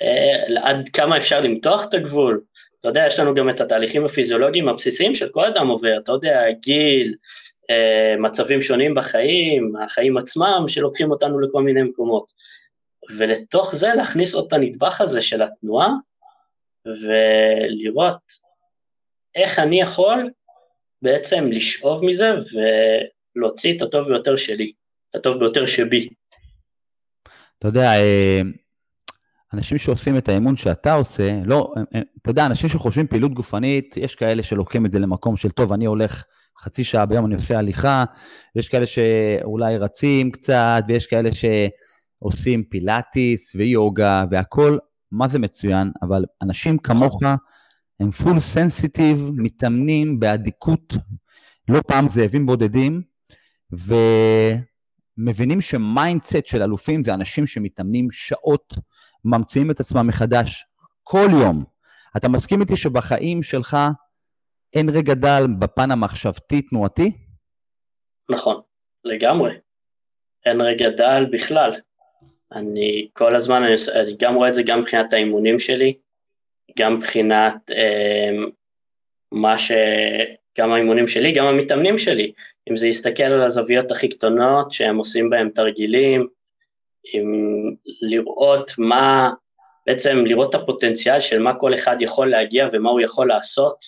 S2: אה, עד כמה אפשר למתוח את הגבול, אתה יודע, יש לנו גם את התהליכים הפיזיולוגיים הבסיסיים של כל אדם עובר, אתה יודע, גיל, אה, מצבים שונים בחיים, החיים עצמם שלוקחים אותנו לכל מיני מקומות. ולתוך זה להכניס עוד את הנדבך הזה של התנועה, ולראות איך אני יכול בעצם לשאוב מזה ולהוציא את הטוב ביותר שלי, את הטוב ביותר שבי.
S1: אתה יודע, אה, אנשים שעושים את האימון שאתה עושה, לא, אתה יודע, אנשים שחושבים פעילות גופנית, יש כאלה שלוקחים את זה למקום של, טוב, אני הולך חצי שעה ביום, אני עושה הליכה, יש כאלה שאולי רצים קצת, ויש כאלה שעושים פילאטיס ויוגה והכול, מה זה מצוין, אבל אנשים כמוך הם full sensitive, מתאמנים באדיקות, לא פעם זאבים בודדים, ומבינים ש mindset של אלופים זה אנשים שמתאמנים שעות, ממציאים את עצמם מחדש כל יום. אתה מסכים איתי שבחיים שלך אין רגע דל בפן המחשבתי-תנועתי?
S2: נכון, לגמרי. אין רגע דל בכלל. אני כל הזמן, אני, אני גם רואה את זה גם מבחינת האימונים שלי, גם מבחינת אה, מה ש... גם האימונים שלי, גם המתאמנים שלי, אם זה יסתכל על הזוויות הכי קטנות שהם עושים בהם תרגילים, עם לראות מה, בעצם לראות את הפוטנציאל של מה כל אחד יכול להגיע ומה הוא יכול לעשות,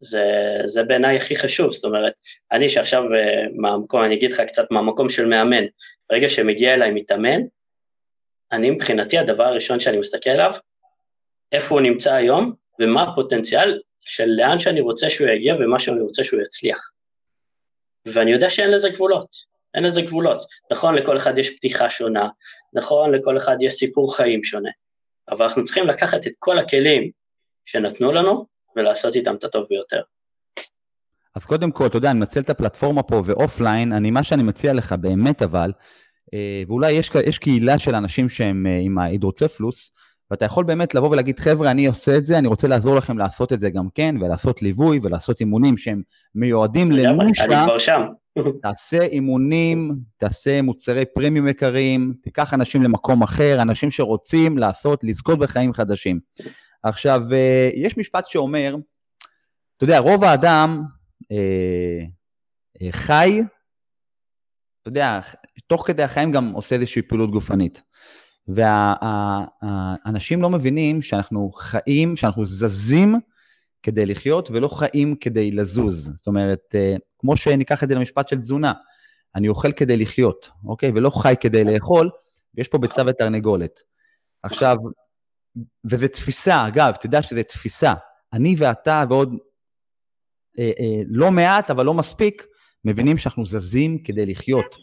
S2: זה, זה בעיניי הכי חשוב, זאת אומרת, אני שעכשיו אה, מהמקום, אני אגיד לך קצת מהמקום של מאמן, ברגע שמגיע אליי מתאמן, אני מבחינתי הדבר הראשון שאני מסתכל עליו, איפה הוא נמצא היום ומה הפוטנציאל של לאן שאני רוצה שהוא יגיע ומה שאני רוצה שהוא יצליח. ואני יודע שאין לזה גבולות, אין לזה גבולות. נכון, לכל אחד יש פתיחה שונה, נכון, לכל אחד יש סיפור חיים שונה, אבל אנחנו צריכים לקחת את כל הכלים שנתנו לנו ולעשות איתם את הטוב ביותר.
S1: אז קודם כל, אתה יודע, אני מנצל את הפלטפורמה פה ו offline, אני, מה שאני מציע לך באמת אבל, ואולי יש, יש קהילה של אנשים שהם אה, עם ההידרוצפלוס, ואתה יכול באמת לבוא ולהגיד, חבר'ה, אני עושה את זה, אני רוצה לעזור לכם לעשות את זה גם כן, ולעשות ליווי ולעשות אימונים שהם מיועדים לנושה.
S2: אני כבר שם.
S1: תעשה אימונים, תעשה מוצרי פרימיום יקרים, תיקח אנשים למקום אחר, אנשים שרוצים לעשות, לזכות בחיים חדשים. עכשיו, אה, יש משפט שאומר, אתה יודע, רוב האדם אה, אה, חי, יודע, תוך כדי החיים גם עושה איזושהי פעילות גופנית. והאנשים לא מבינים שאנחנו חיים, שאנחנו זזים כדי לחיות ולא חיים כדי לזוז. זאת אומרת, אה, כמו שניקח את זה למשפט של תזונה, אני אוכל כדי לחיות, אוקיי? ולא חי כדי לאכול, ויש פה ביצה ותרנגולת. עכשיו, וזו תפיסה, אגב, תדע שזו תפיסה. אני ואתה ועוד אה, אה, לא מעט, אבל לא מספיק, מבינים שאנחנו זזים כדי לחיות.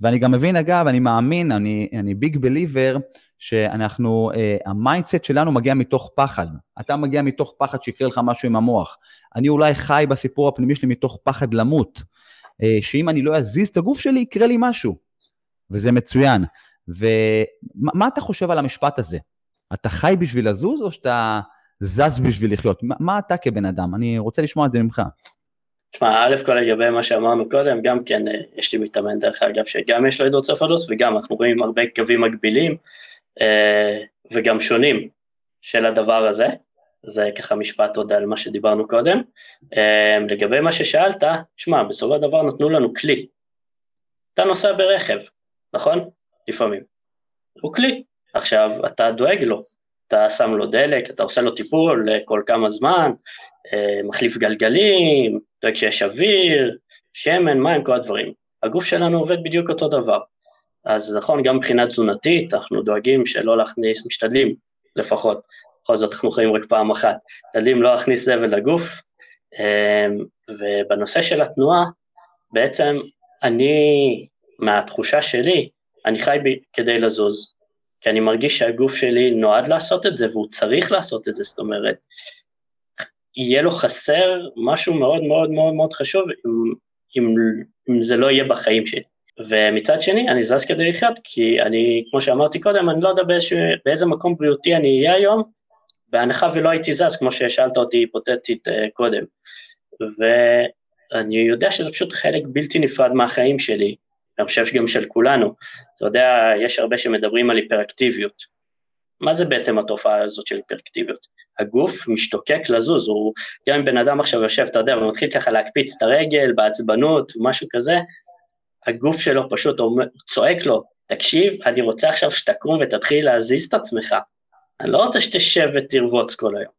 S1: ואני גם מבין, אגב, אני מאמין, אני, אני ביג בליבר, שאנחנו, uh, ה mindset שלנו מגיע מתוך פחד. אתה מגיע מתוך פחד שיקרה לך משהו עם המוח. אני אולי חי בסיפור הפנימי שלי מתוך פחד למות. Uh, שאם אני לא אזיז את הגוף שלי, יקרה לי משהו. וזה מצוין. ומה אתה חושב על המשפט הזה? אתה חי בשביל לזוז, או שאתה זז בשביל לחיות? מה, מה אתה כבן אדם? אני רוצה לשמוע את זה ממך.
S2: תשמע, א' כל לגבי מה שאמרנו קודם, גם כן אה, יש לי מתאמן דרך אגב, שגם יש לו הידרוצפלוס וגם אנחנו רואים הרבה קווים מקבילים אה, וגם שונים של הדבר הזה, זה ככה משפט עוד על מה שדיברנו קודם. אה, לגבי מה ששאלת, תשמע, בסופו של דבר נתנו לנו כלי. אתה נוסע ברכב, נכון? לפעמים. הוא כלי. עכשיו, אתה דואג לו, אתה שם לו דלק, אתה עושה לו טיפול כל כמה זמן, מחליף גלגלים, דואג שיש אוויר, שמן, מים, כל הדברים. הגוף שלנו עובד בדיוק אותו דבר. אז נכון, גם מבחינה תזונתית, אנחנו דואגים שלא להכניס, משתדלים לפחות, בכל זאת אנחנו חיים רק פעם אחת, משתדלים לא להכניס זבל לגוף, אמ, ובנושא של התנועה, בעצם אני, מהתחושה שלי, אני חי ב, כדי לזוז, כי אני מרגיש שהגוף שלי נועד לעשות את זה והוא צריך לעשות את זה, זאת אומרת, יהיה לו חסר משהו מאוד מאוד מאוד מאוד חשוב אם, אם, אם זה לא יהיה בחיים שלי. ומצד שני, אני זז כדי לחיות, כי אני, כמו שאמרתי קודם, אני לא יודע באיזשהו, באיזה מקום בריאותי אני אהיה היום, בהנחה ולא הייתי זז, כמו ששאלת אותי היפותטית uh, קודם. ואני יודע שזה פשוט חלק בלתי נפרד מהחיים שלי, אני חושב שגם של כולנו. אתה יודע, יש הרבה שמדברים על היפראקטיביות. מה זה בעצם התופעה הזאת של היפראקטיביות? הגוף משתוקק לזוז, הוא, גם אם בן אדם עכשיו יושב, אתה יודע, ומתחיל ככה להקפיץ את הרגל בעצבנות, משהו כזה, הגוף שלו פשוט אומר, צועק לו, תקשיב, אני רוצה עכשיו שתקום ותתחיל להזיז את עצמך. אני לא רוצה שתשב ותרבוץ כל היום.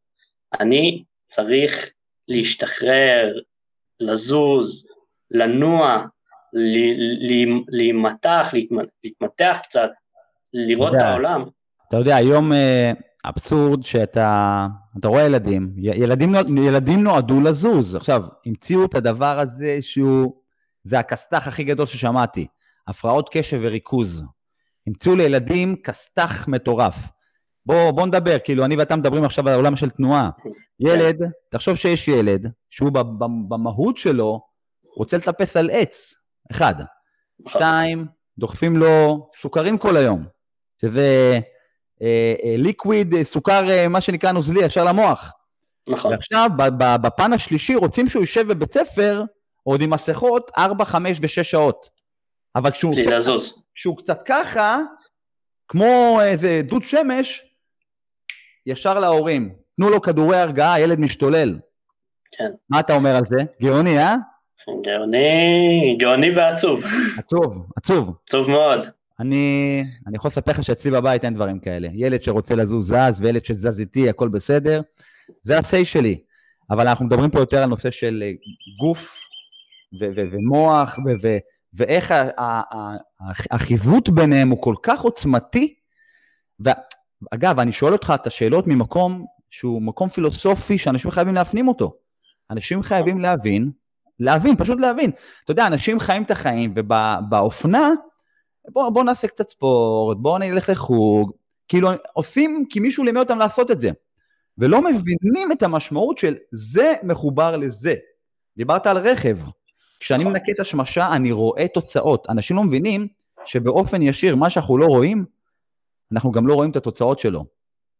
S2: אני צריך להשתחרר, לזוז, לנוע, להימתח, להתמתח קצת, לראות את העולם.
S1: אתה יודע, היום אה, אבסורד שאתה אתה רואה ילדים, ילדים, ילדים נועדו לזוז. עכשיו, המציאו את הדבר הזה שהוא זה הכסת"ח הכי גדול ששמעתי, הפרעות קשב וריכוז. המציאו לילדים כסת"ח מטורף. בוא, בוא נדבר, כאילו, אני ואתה מדברים עכשיו על העולם של תנועה. ילד, תחשוב שיש ילד, שהוא במהות שלו רוצה לטפס על עץ, אחד. שתיים, דוחפים לו סוכרים כל היום, שזה ליקוויד, אה, אה, סוכר, אה, מה שנקרא נוזלי, ישר למוח. נכון. ועכשיו, בפן השלישי, רוצים שהוא יושב בבית ספר עוד עם מסכות, 4, 5 ו-6 שעות. אבל כשהוא, קצת, כשהוא קצת ככה, כמו איזה דוד שמש, ישר להורים. תנו לו כדורי הרגעה, הילד משתולל.
S2: כן.
S1: מה אתה אומר על זה? גאוני, אה?
S2: גאוני, גאוני ועצוב.
S1: עצוב, עצוב.
S2: עצוב מאוד.
S1: אני, אני יכול לספר לך שאצלי בבית אין דברים כאלה. ילד שרוצה לזוז זז, וילד שזז איתי, הכל בסדר. זה ה-say שלי. אבל אנחנו מדברים פה יותר על נושא של אה, גוף ו- ו- ומוח, ו- ו- ואיך החיווט ביניהם הוא כל כך עוצמתי. ואגב, אני שואל אותך את השאלות ממקום שהוא מקום פילוסופי שאנשים חייבים להפנים אותו. אנשים חייבים להבין, להבין, פשוט להבין. אתה יודע, אנשים חיים את החיים, ובאופנה, בואו בוא נעשה קצת ספורט, בואו נלך לחוג, כאילו עושים כי מישהו לימד אותם לעשות את זה, ולא מבינים את המשמעות של זה מחובר לזה. דיברת על רכב, כשאני מנקה את השמשה אני רואה תוצאות, אנשים לא מבינים שבאופן ישיר מה שאנחנו לא רואים, אנחנו גם לא רואים את התוצאות שלו.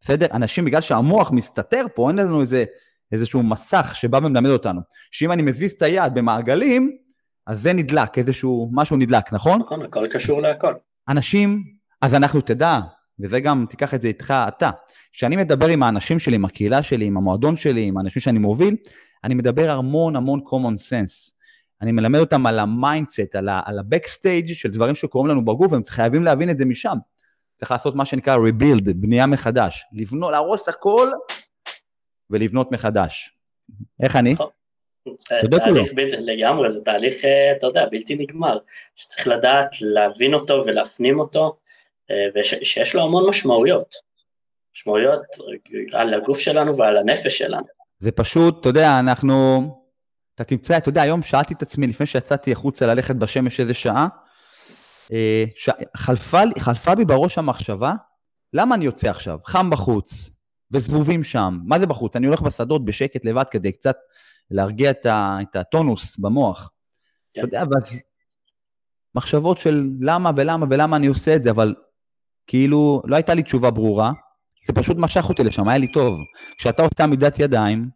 S1: בסדר? אנשים, בגלל שהמוח מסתתר פה, אין לנו איזה, איזשהו מסך שבא ומלמד אותנו, שאם אני מזיז את היד במעגלים, אז זה נדלק, איזשהו משהו נדלק, נכון?
S2: נכון, הכל קשור להכל.
S1: אנשים, אז אנחנו תדע, וזה גם, תיקח את זה איתך אתה, כשאני מדבר עם האנשים שלי, עם הקהילה שלי, עם המועדון שלי, עם האנשים שאני מוביל, אני מדבר המון המון common sense. אני מלמד אותם על ה mindset, על ה-backstage של דברים שקורים לנו בגוף, והם חייבים להבין את זה משם. צריך לעשות מה שנקרא rebuild, בנייה מחדש. לבנות, להרוס הכל ולבנות מחדש. איך אני?
S2: נכון. זה תהליך בלתי, לגמרי, זה תהליך, אה, אתה יודע, בלתי נגמר, שצריך לדעת להבין אותו ולהפנים אותו, אה, ושיש לו המון משמעויות. משמעויות על הגוף שלנו ועל הנפש שלנו.
S1: זה פשוט, אתה יודע, אנחנו... אתה תמצא, אתה יודע, היום שאלתי את עצמי, לפני שיצאתי החוצה ללכת בשמש איזה שעה, אה, ש... חלפה, חלפה בי בראש המחשבה, למה אני יוצא עכשיו? חם בחוץ, וזבובים שם. מה זה בחוץ? אני הולך בשדות בשקט לבד כדי קצת להרגיע את, ה... את הטונוס במוח. כן. אתה יודע, ואז מחשבות של למה ולמה ולמה אני עושה את זה, אבל כאילו לא הייתה לי תשובה ברורה, זה פשוט משך אותי לשם, היה לי טוב. כשאתה עושה עמידת ידיים,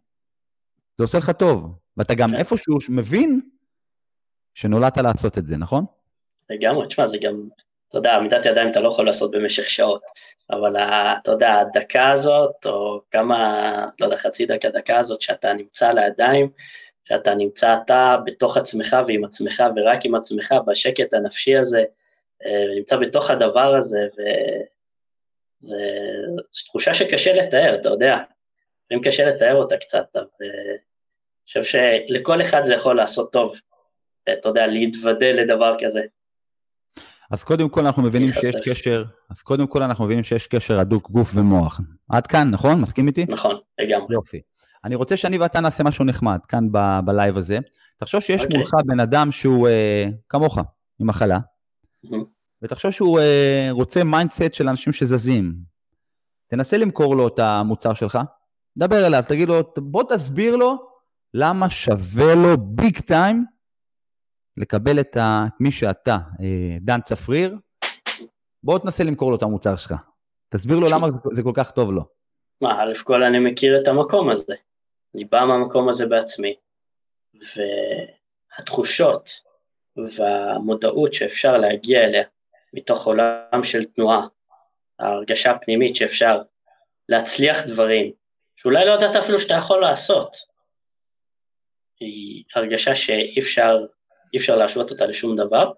S1: זה עושה לך טוב, ואתה גם כן. איפשהו מבין שנולדת לעשות את זה, נכון?
S2: לגמרי, תשמע, זה גם, אתה יודע, עמידת ידיים אתה לא יכול לעשות במשך שעות, אבל אתה יודע, הדקה הזאת, או כמה, לא יודע, חצי דקה, דקה הזאת, שאתה נמצא על הידיים, שאתה נמצא אתה בתוך עצמך ועם עצמך ורק עם עצמך, בשקט הנפשי הזה, אה, נמצא בתוך הדבר הזה, וזו תחושה שקשה לתאר, אתה יודע, אם קשה לתאר אותה קצת, אבל אה, אני חושב שלכל אחד זה יכול לעשות טוב, אתה יודע, להתוודע לדבר כזה.
S1: אז קודם כל אנחנו מבינים שיש קשר, אז קודם כל אנחנו מבינים שיש קשר הדוק גוף ומוח. עד כאן, נכון? מסכים איתי?
S2: נכון, לגמרי.
S1: יופי. אני רוצה שאני ואתה נעשה משהו נחמד כאן ב- ב live הזה. תחשוב שיש okay. אוקיי. מולך בן אדם שהוא אה, כמוך, עם מחלה, mm-hmm. ותחשוב שהוא אה, רוצה mindset של אנשים שזזים. תנסה למכור לו את המוצר שלך, דבר אליו, תגיד לו, בוא תסביר לו למה שווה לו ביג טיים לקבל את, ה, מי שאתה, אה, דן צפריר, בוא תנסה למכור לו את המוצר שלך. תסביר לו למה זה כל כך טוב לו.
S2: מה, א' כל אני מכיר את המקום הזה. אני בא מהמקום הזה בעצמי, והתחושות והמודעות שאפשר להגיע אליה מתוך עולם של תנועה, ההרגשה הפנימית שאפשר להצליח דברים, שאולי לא ידעת אפילו שאתה יכול לעשות, היא הרגשה שאי אפשר אי אפשר להשוות אותה לשום דבר,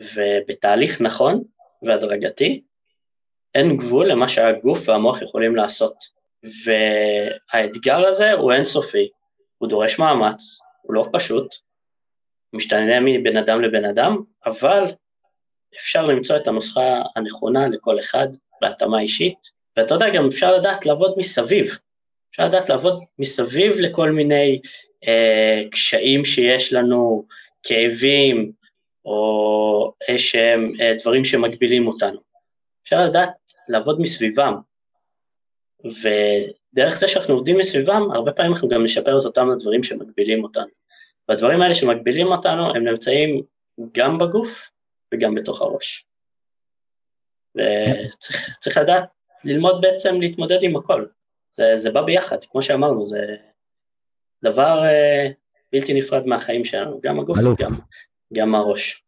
S2: ובתהליך נכון והדרגתי, אין גבול למה שהגוף והמוח יכולים לעשות. והאתגר הזה הוא אינסופי, הוא דורש מאמץ, הוא לא פשוט, הוא משתנה מבן אדם לבן אדם, אבל אפשר למצוא את הנוסחה הנכונה לכל אחד בהתאמה אישית, ואתה יודע, גם אפשר לדעת לעבוד מסביב. אפשר לדעת לעבוד מסביב לכל מיני אה, קשיים שיש לנו, כאבים או איזשהם אה, דברים שמגבילים אותנו. אפשר לדעת לעבוד מסביבם, ודרך זה שאנחנו עובדים מסביבם, הרבה פעמים אנחנו גם נשפר את אותם הדברים שמגבילים אותנו. והדברים האלה שמגבילים אותנו, הם נמצאים גם בגוף וגם בתוך הראש. וצריך לדעת, ללמוד בעצם להתמודד עם הכל. זה, זה בא ביחד, כמו שאמרנו, זה דבר uh, בלתי נפרד מהחיים שלנו, גם הגוף וגם גם הראש.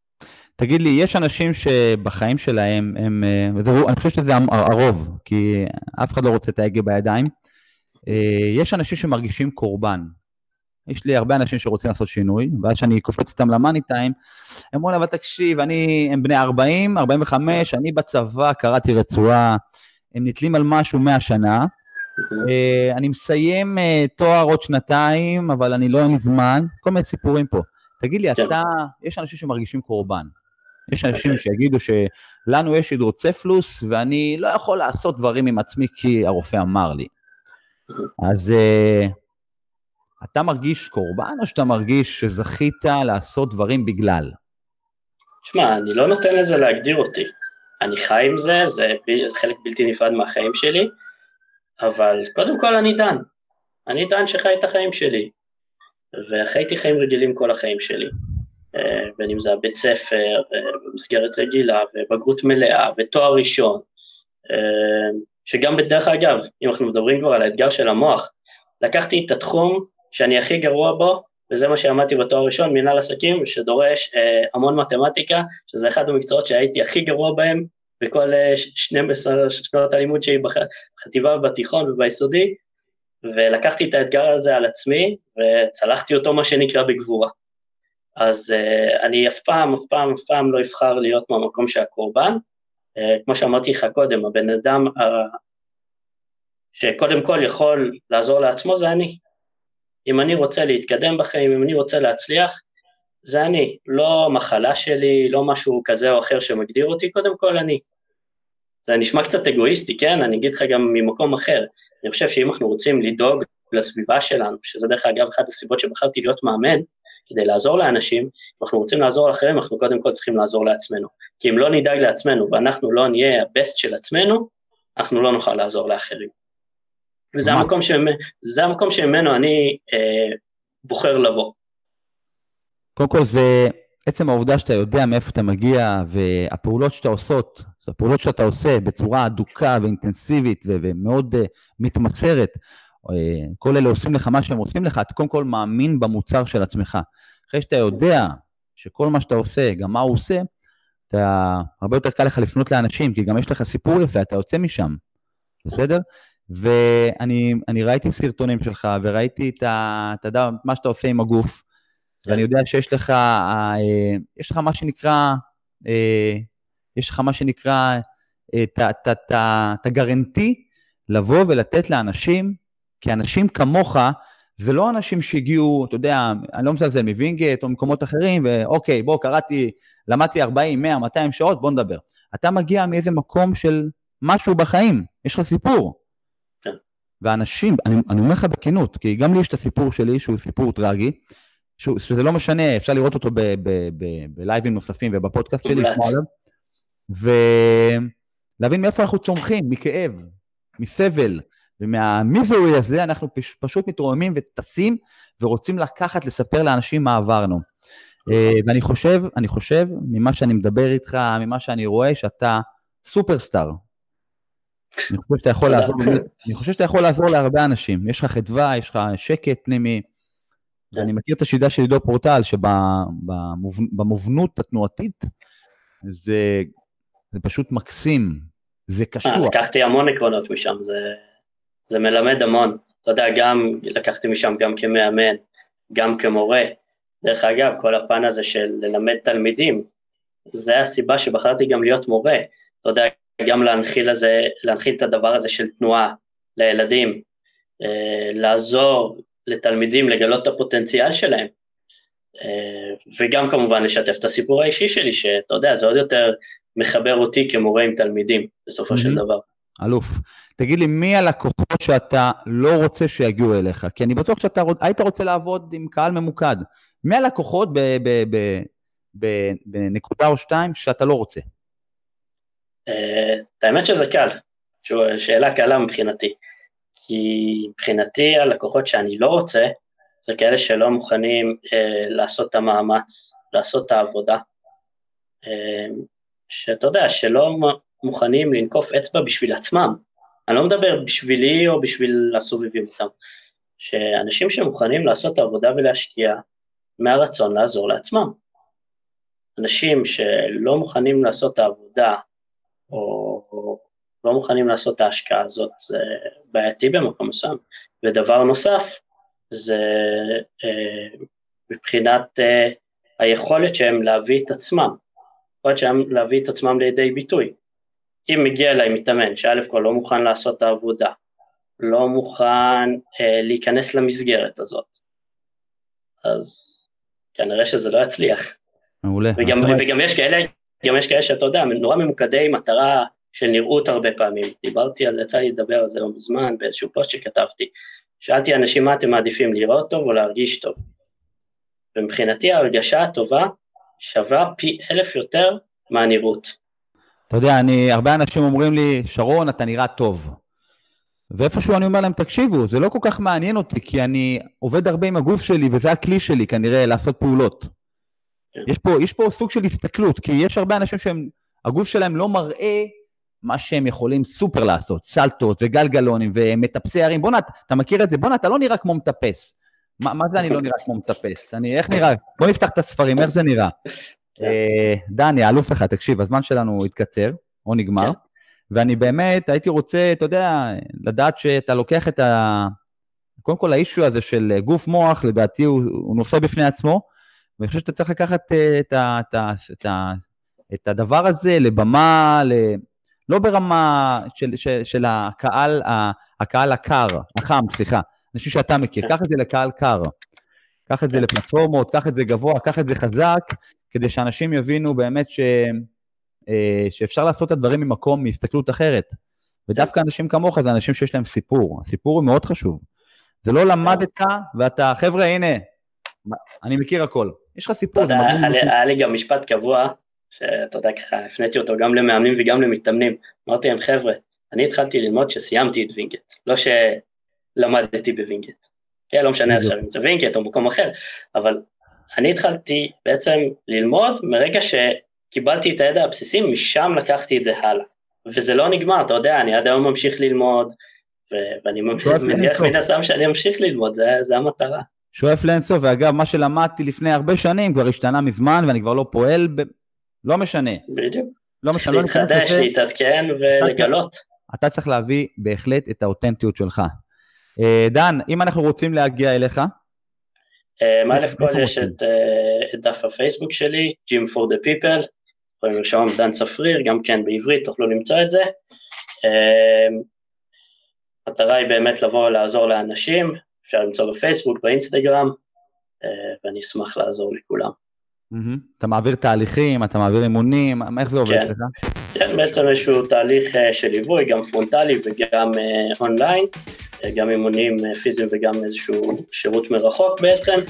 S1: תגיד לי, יש אנשים שבחיים שלהם, הם, אה, וזה, אני חושב שזה הרוב, כי אף אחד לא רוצה את ההגה בידיים, יש אנשים שמרגישים קורבן. יש לי הרבה אנשים שרוצים לעשות שינוי, ואז כשאני קופץ אותם למאני טיים, הם אומרים, אבל תקשיב, אני, הם בני 40, 45, אני בצבא קראתי רצועה, הם נתלים על משהו 100 שנה, אה, אני מסיים אה, תואר עוד שנתיים, אבל אני לא, לי זמן, כל מיני סיפורים פה. תגיד לי, כן. אתה, יש אנשים שמרגישים קורבן. יש אנשים okay. שיגידו שלנו יש הידרוצפלוס, ואני לא יכול לעשות דברים עם עצמי כי הרופא אמר לי. אז uh, אתה מרגיש קורבן, או שאתה מרגיש שזכית לעשות דברים בגלל?
S2: שמע, אני לא נותן לזה להגדיר אותי. אני חי עם זה, זה חלק בלתי נפרד מהחיים שלי, אבל קודם כל אני דן. אני דן שחי את החיים שלי, וחייתי חיים רגילים כל החיים שלי. אה, בין אם זה הבית ספר, במסגרת רגילה, ובגרות מלאה, ותואר ראשון, אה, שגם בדרך אגב, אם אנחנו מדברים כבר על האתגר של המוח, לקחתי את התחום שאני הכי גרוע בו, וזה מה שלמדתי בתואר ראשון, מנהל עסקים, שדורש אה, המון מתמטיקה, שזה אחד המקצועות שהייתי הכי גרוע בהם אה, 12 שנות הלימוד שלי בחטיבה, בתיכון וביסודי, ולקחתי את האתגר הזה על עצמי, וצלחתי אותו מה שנקרא בגבורה. אז uh, אני אף פעם, אף פעם, אף פעם לא אבחר להיות מהמקום של הקורבן. Uh, כמו שאמרתי לך קודם, הבן אדם uh, שקודם כל יכול לעזור לעצמו זה אני. אם אני רוצה להתקדם בחיים, אם אני רוצה להצליח, זה אני, לא מחלה שלי, לא משהו כזה או אחר שמגדיר אותי, קודם כל אני. זה נשמע קצת אגואיסטי, כן? אני אגיד לך גם ממקום אחר. אני חושב שאם אנחנו רוצים לדאוג לסביבה שלנו, שזה דרך אגב אחת הסיבות שבחרתי להיות מאמן, כדי לעזור לאנשים, אם אנחנו רוצים לעזור לאחרים, אנחנו קודם כל צריכים לעזור לעצמנו. כי אם לא נדאג לעצמנו ואנחנו לא נהיה הבסט של עצמנו, אנחנו לא נוכל לעזור לאחרים. וזה המקום, שממנו, המקום שממנו אני אה, בוחר לבוא.
S1: קודם כל זה עצם העובדה שאתה יודע מאיפה אתה מגיע, והפעולות שאתה עושות, הפעולות שאתה עושה בצורה אדוקה ואינטנסיבית ומאוד uh, מתמסרת, uh, כל אלה עושים לך מה שהם עושים לך, אתה קודם כל מאמין במוצר של עצמך. אחרי שאתה יודע שכל מה שאתה עושה, גם מה הוא עושה, אתה, הרבה יותר קל לך לפנות לאנשים, כי גם יש לך סיפור יפה, אתה יוצא משם, בסדר? ואני ראיתי סרטונים שלך, וראיתי את ה... אתה יודע, מה שאתה עושה עם הגוף. ואני יודע שיש לך, אה, יש לך מה שנקרא, אה, יש לך מה שנקרא, את הגרנטי לבוא ולתת לאנשים, כי אנשים כמוך, זה לא אנשים שהגיעו, אתה יודע, אני לא מזלזל מווינגייט או מקומות אחרים, ואוקיי, בוא, קראתי, למדתי 40, 100, 200 שעות, בוא נדבר. אתה מגיע מאיזה מקום של משהו בחיים, יש לך סיפור. כן. ואנשים, אני, אני אומר לך בכנות, כי גם לי יש את הסיפור שלי, שהוא סיפור טרגי, שהוא, שזה לא משנה, אפשר לראות אותו בלייבים נוספים ובפודקאסט שלי, לשמוע עליו, ולהבין מאיפה אנחנו צומחים, מכאב, מסבל, ומהמיזורי הזה אנחנו פש, פשוט מתרוממים וטסים ורוצים לקחת, לספר לאנשים מה עברנו. אה, ואני חושב, אני חושב, ממה שאני מדבר איתך, ממה שאני רואה, שאתה סופרסטאר. אני חושב שאתה יכול לעזור, אני חושב שאתה יכול לעזור להרבה אנשים. יש לך חדווה, יש לך שקט פנימי. ואני מכיר את השידה של עידו פורטל, שבמובנות התנועתית, זה, זה פשוט מקסים, זה קשור.
S2: אה, לקחתי המון עקרונות משם, זה, זה מלמד המון. אתה יודע, גם לקחתי משם גם כמאמן, גם כמורה. דרך אגב, כל הפן הזה של ללמד תלמידים, זה הסיבה שבחרתי גם להיות מורה. אתה יודע, גם להנחיל, הזה, להנחיל את הדבר הזה של תנועה לילדים, אה, לעזור לתלמידים לגלות את הפוטנציאל שלהם, אה, וגם כמובן לשתף את הסיפור האישי שלי, שאתה יודע, זה עוד יותר מחבר אותי כמורה עם תלמידים, בסופו mm-hmm. של דבר.
S1: אלוף. תגיד לי, מי הלקוחות שאתה לא רוצה שיגיעו אליך? כי אני בטוח שאתה היית רוצה לעבוד עם קהל ממוקד. מי הלקוחות בנקודה או שתיים שאתה לא רוצה?
S2: אה, האמת שזה קל, שאלה קלה מבחינתי. כי מבחינתי הלקוחות שאני לא רוצה, זה כאלה שלא מוכנים אה, לעשות את המאמץ, לעשות את העבודה. אה, שאתה יודע, שלא מוכנים לנקוף אצבע בשביל עצמם. אני לא מדבר בשבילי או בשביל הסובבים אותם. שאנשים שמוכנים לעשות את העבודה ולהשקיע מהרצון לעזור לעצמם. אנשים שלא מוכנים לעשות את העבודה, או, או לא מוכנים לעשות את ההשקעה הזאת, זה בעייתי במקום מסוים. ודבר נוסף, זה אה, מבחינת אה, היכולת שהם להביא את עצמם, יכולת שהם להביא את עצמם לידי ביטוי. אם מגיע אליי מתאמן שא' כל לא מוכן לעשות את העבודה, לא מוכן אה, להיכנס למסגרת הזאת, אז כנראה שזה לא יצליח.
S1: מעולה.
S2: וגם, וגם יש כאלה, גם יש כאלה שאתה יודע, נורא ממוקדי מטרה של נראות הרבה פעמים. דיברתי על, יצא לי לדבר על זה לא מזמן באיזשהו פוסט שכתבתי. שאלתי אנשים מה אתם מעדיפים, לראות טוב או להרגיש טוב. ומבחינתי ההרגשה הטובה שווה פי אלף יותר מהנראות.
S1: אתה יודע, אני, הרבה אנשים אומרים לי, שרון, אתה נראה טוב. ואיפשהו אני אומר להם, תקשיבו, זה לא כל כך מעניין אותי, כי אני עובד הרבה עם הגוף שלי, וזה הכלי שלי כנראה לעשות פעולות. כן. יש, פה, יש פה סוג של הסתכלות, כי יש הרבה אנשים שהגוף שלהם לא מראה מה שהם יכולים סופר לעשות, סלטות וגלגלונים ומטפסי הרים. בואנה, אתה מכיר את זה? בואנה, אתה לא נראה כמו מטפס. מה, מה זה אני לא נראה כמו מטפס? אני, איך נראה? בוא נפתח את הספרים, איך זה נראה? כן. אה, דני, אלוף אחד, תקשיב, הזמן שלנו התקצר, או נגמר, כן. ואני באמת הייתי רוצה, אתה יודע, לדעת שאתה לוקח את ה... קודם כל האישו הזה של גוף מוח, לדעתי הוא, הוא נושא בפני עצמו, ואני חושב שאתה צריך לקחת אה, את, ה, את, ה, את, ה, את הדבר הזה לבמה, ל... לא ברמה של, של, של הקהל, הקהל הקר, החם, סליחה, חושב שאתה מכיר, קח את זה לקהל קר, קח את זה לפלטפורמות, קח את זה גבוה, קח את זה חזק, כדי שאנשים יבינו באמת ש, אה, שאפשר לעשות את הדברים ממקום, מהסתכלות אחרת. ודווקא אנשים כמוך זה אנשים שיש להם סיפור, הסיפור הוא מאוד חשוב. זה לא למדת ואתה, חבר'ה, הנה, אני מכיר הכל. יש לך סיפור.
S2: היה לי גם משפט קבוע, שאתה יודע, ככה הפניתי אותו גם למאמנים וגם למתאמנים. אמרתי להם, חבר'ה, אני התחלתי ללמוד כשסיימתי את וינגייט, לא שלמדתי בווינגייט. כן, לא משנה עכשיו אם זה וינגייט או מקום אחר, אבל אני התחלתי בעצם ללמוד מרגע שקיבלתי את הידע הבסיסי, משם לקחתי את זה הלאה. וזה לא נגמר, אתה יודע, אני עד היום ממשיך ללמוד, ואני מניח מן הסתם שאני אמשיך ללמוד, זה, זה המטרה.
S1: שואף לאינסוף, ואגב, מה שלמדתי לפני הרבה שנים כבר השתנה מזמן, ואני כבר לא פועל. לא משנה.
S2: בדיוק. לא משנה. צריך לא להתחדש, להתעדכן ולגלות.
S1: אתה צריך להביא בהחלט את האותנטיות שלך. אה, דן, אם אנחנו רוצים להגיע אליך,
S2: אה, א' כל יש את, אה, את דף הפייסבוק שלי, Gym for the People, יכולים לרשום דן צפריר, גם כן בעברית תוכלו למצוא את זה. המטרה היא באמת לבוא ולעזור לאנשים, אפשר למצוא בפייסבוק, באינסטגרם, ואני אשמח לעזור לכולם.
S1: אתה מעביר תהליכים, אתה מעביר אימונים, איך זה עובד
S2: כן. אצלך? כן, בעצם איזשהו תהליך של ליווי, גם פרונטלי וגם אונליין. גם אימונים אה, פיזיים וגם איזשהו שירות מרחוק בעצם,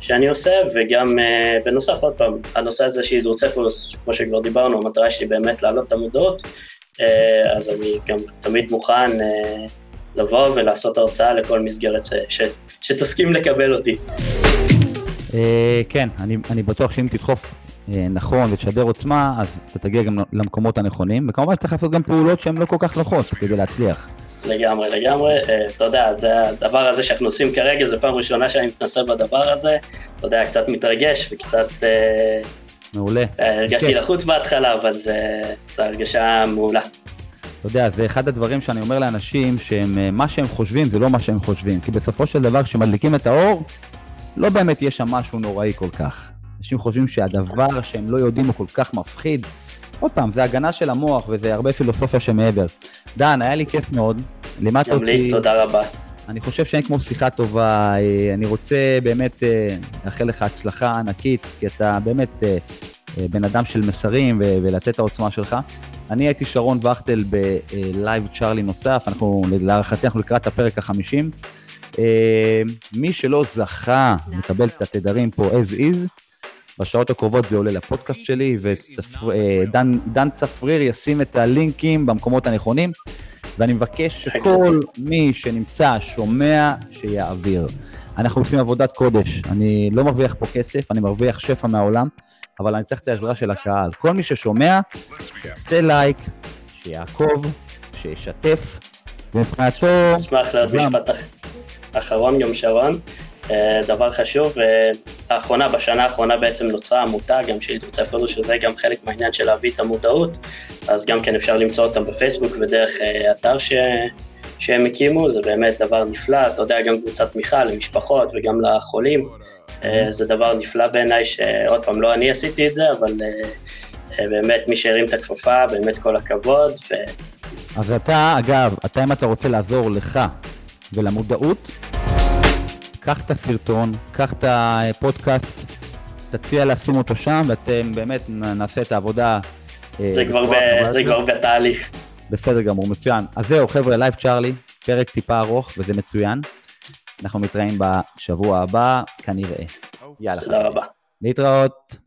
S2: שאני עושה, וגם בנוסף, עוד פעם, הנושא הזה של הידרוצפלוס, כמו שכבר דיברנו, המטרה שלי באמת להעלות את המודעות, אז אני גם תמיד מוכן לבוא ולעשות הרצאה לכל מסגרת ש, ש, שתסכים לקבל אותי.
S1: Uh, כן, אני, אני בטוח שאם תדחוף uh, נכון ותשדר עוצמה, אז אתה תגיע גם למקומות הנכונים, וכמובן צריך לעשות גם פעולות שהן לא כל כך נוחות כדי להצליח.
S2: לגמרי, לגמרי. Uh, אתה יודע, זה הדבר הזה שאנחנו עושים כרגע, זו פעם ראשונה שאני מתנסה בדבר הזה. אתה יודע, קצת מתרגש וקצת...
S1: מעולה.
S2: הרגשתי כן. לחוץ בהתחלה, אבל זו הרגשה מעולה.
S1: אתה יודע, זה אחד הדברים שאני אומר לאנשים, שהם, מה שהם חושבים זה לא מה שהם חושבים. כי בסופו של דבר, כשמדליקים את האור, לא באמת יש שם משהו נוראי כל כך. אנשים חושבים שהדבר שהם לא יודעים הוא כל כך מפחיד. עוד פעם, זה הגנה של המוח וזה הרבה פילוסופיה שמעבר. דן, היה לי כיף מאוד. לימדת אותי...
S2: גם לי, תודה רבה.
S1: אני חושב שאין כמו שיחה טובה. אה, אני רוצה באמת אה, לאחל לך הצלחה ענקית, כי אתה באמת אה, בן אדם של מסרים ולתת את העוצמה שלך. אני הייתי שרון וכטל בלייב צ'ארלי נוסף, אנחנו, להערכתי אנחנו לקראת הפרק החמישים. מי שלא זכה לקבל את התדרים פה as is, בשעות הקרובות זה עולה לפודקאסט שלי, ודן צפריר ישים את הלינקים במקומות הנכונים, ואני מבקש שכל מי שנמצא, שומע, שיעביר. אנחנו עושים עבודת קודש, אני לא מרוויח פה כסף, אני מרוויח שפע מהעולם, אבל אני צריך את העזרה של הקהל. כל מי ששומע, שיעשה לייק, שיעקוב, שישתף, ומבחינתו...
S2: אשמח לעוד משפט אחרון גם שרון, אה, דבר חשוב, אה, האחרונה, בשנה האחרונה בעצם נוצרה עמותה, גם שהיא רוצה אפילו שזה גם חלק מהעניין של להביא את המודעות, אז גם כן אפשר למצוא אותם בפייסבוק ודרך uh, אתר ש... שהם הקימו, זה באמת דבר נפלא, אתה יודע, גם קבוצת תמיכה למשפחות וגם לחולים, זה דבר נפלא בעיניי, שעוד פעם, לא אני עשיתי את זה, אבל באמת מי שהרים את הכפפה, באמת כל הכבוד. ו...
S1: אז אתה, אגב, אתה אם אתה רוצה לעזור לך ולמודעות, קח את הסרטון, קח את הפודקאסט, תציע לשים אותו שם, ואתם באמת נעשה את העבודה.
S2: אה, זה כבר, ב... זה כבר בתהליך.
S1: בסדר גמור, מצוין. אז זהו, חבר'ה, לייב צ'ארלי, פרק טיפה ארוך, וזה מצוין. אנחנו מתראים בשבוע הבא, כנראה.
S2: יאללה. תודה רבה.
S1: להתראות.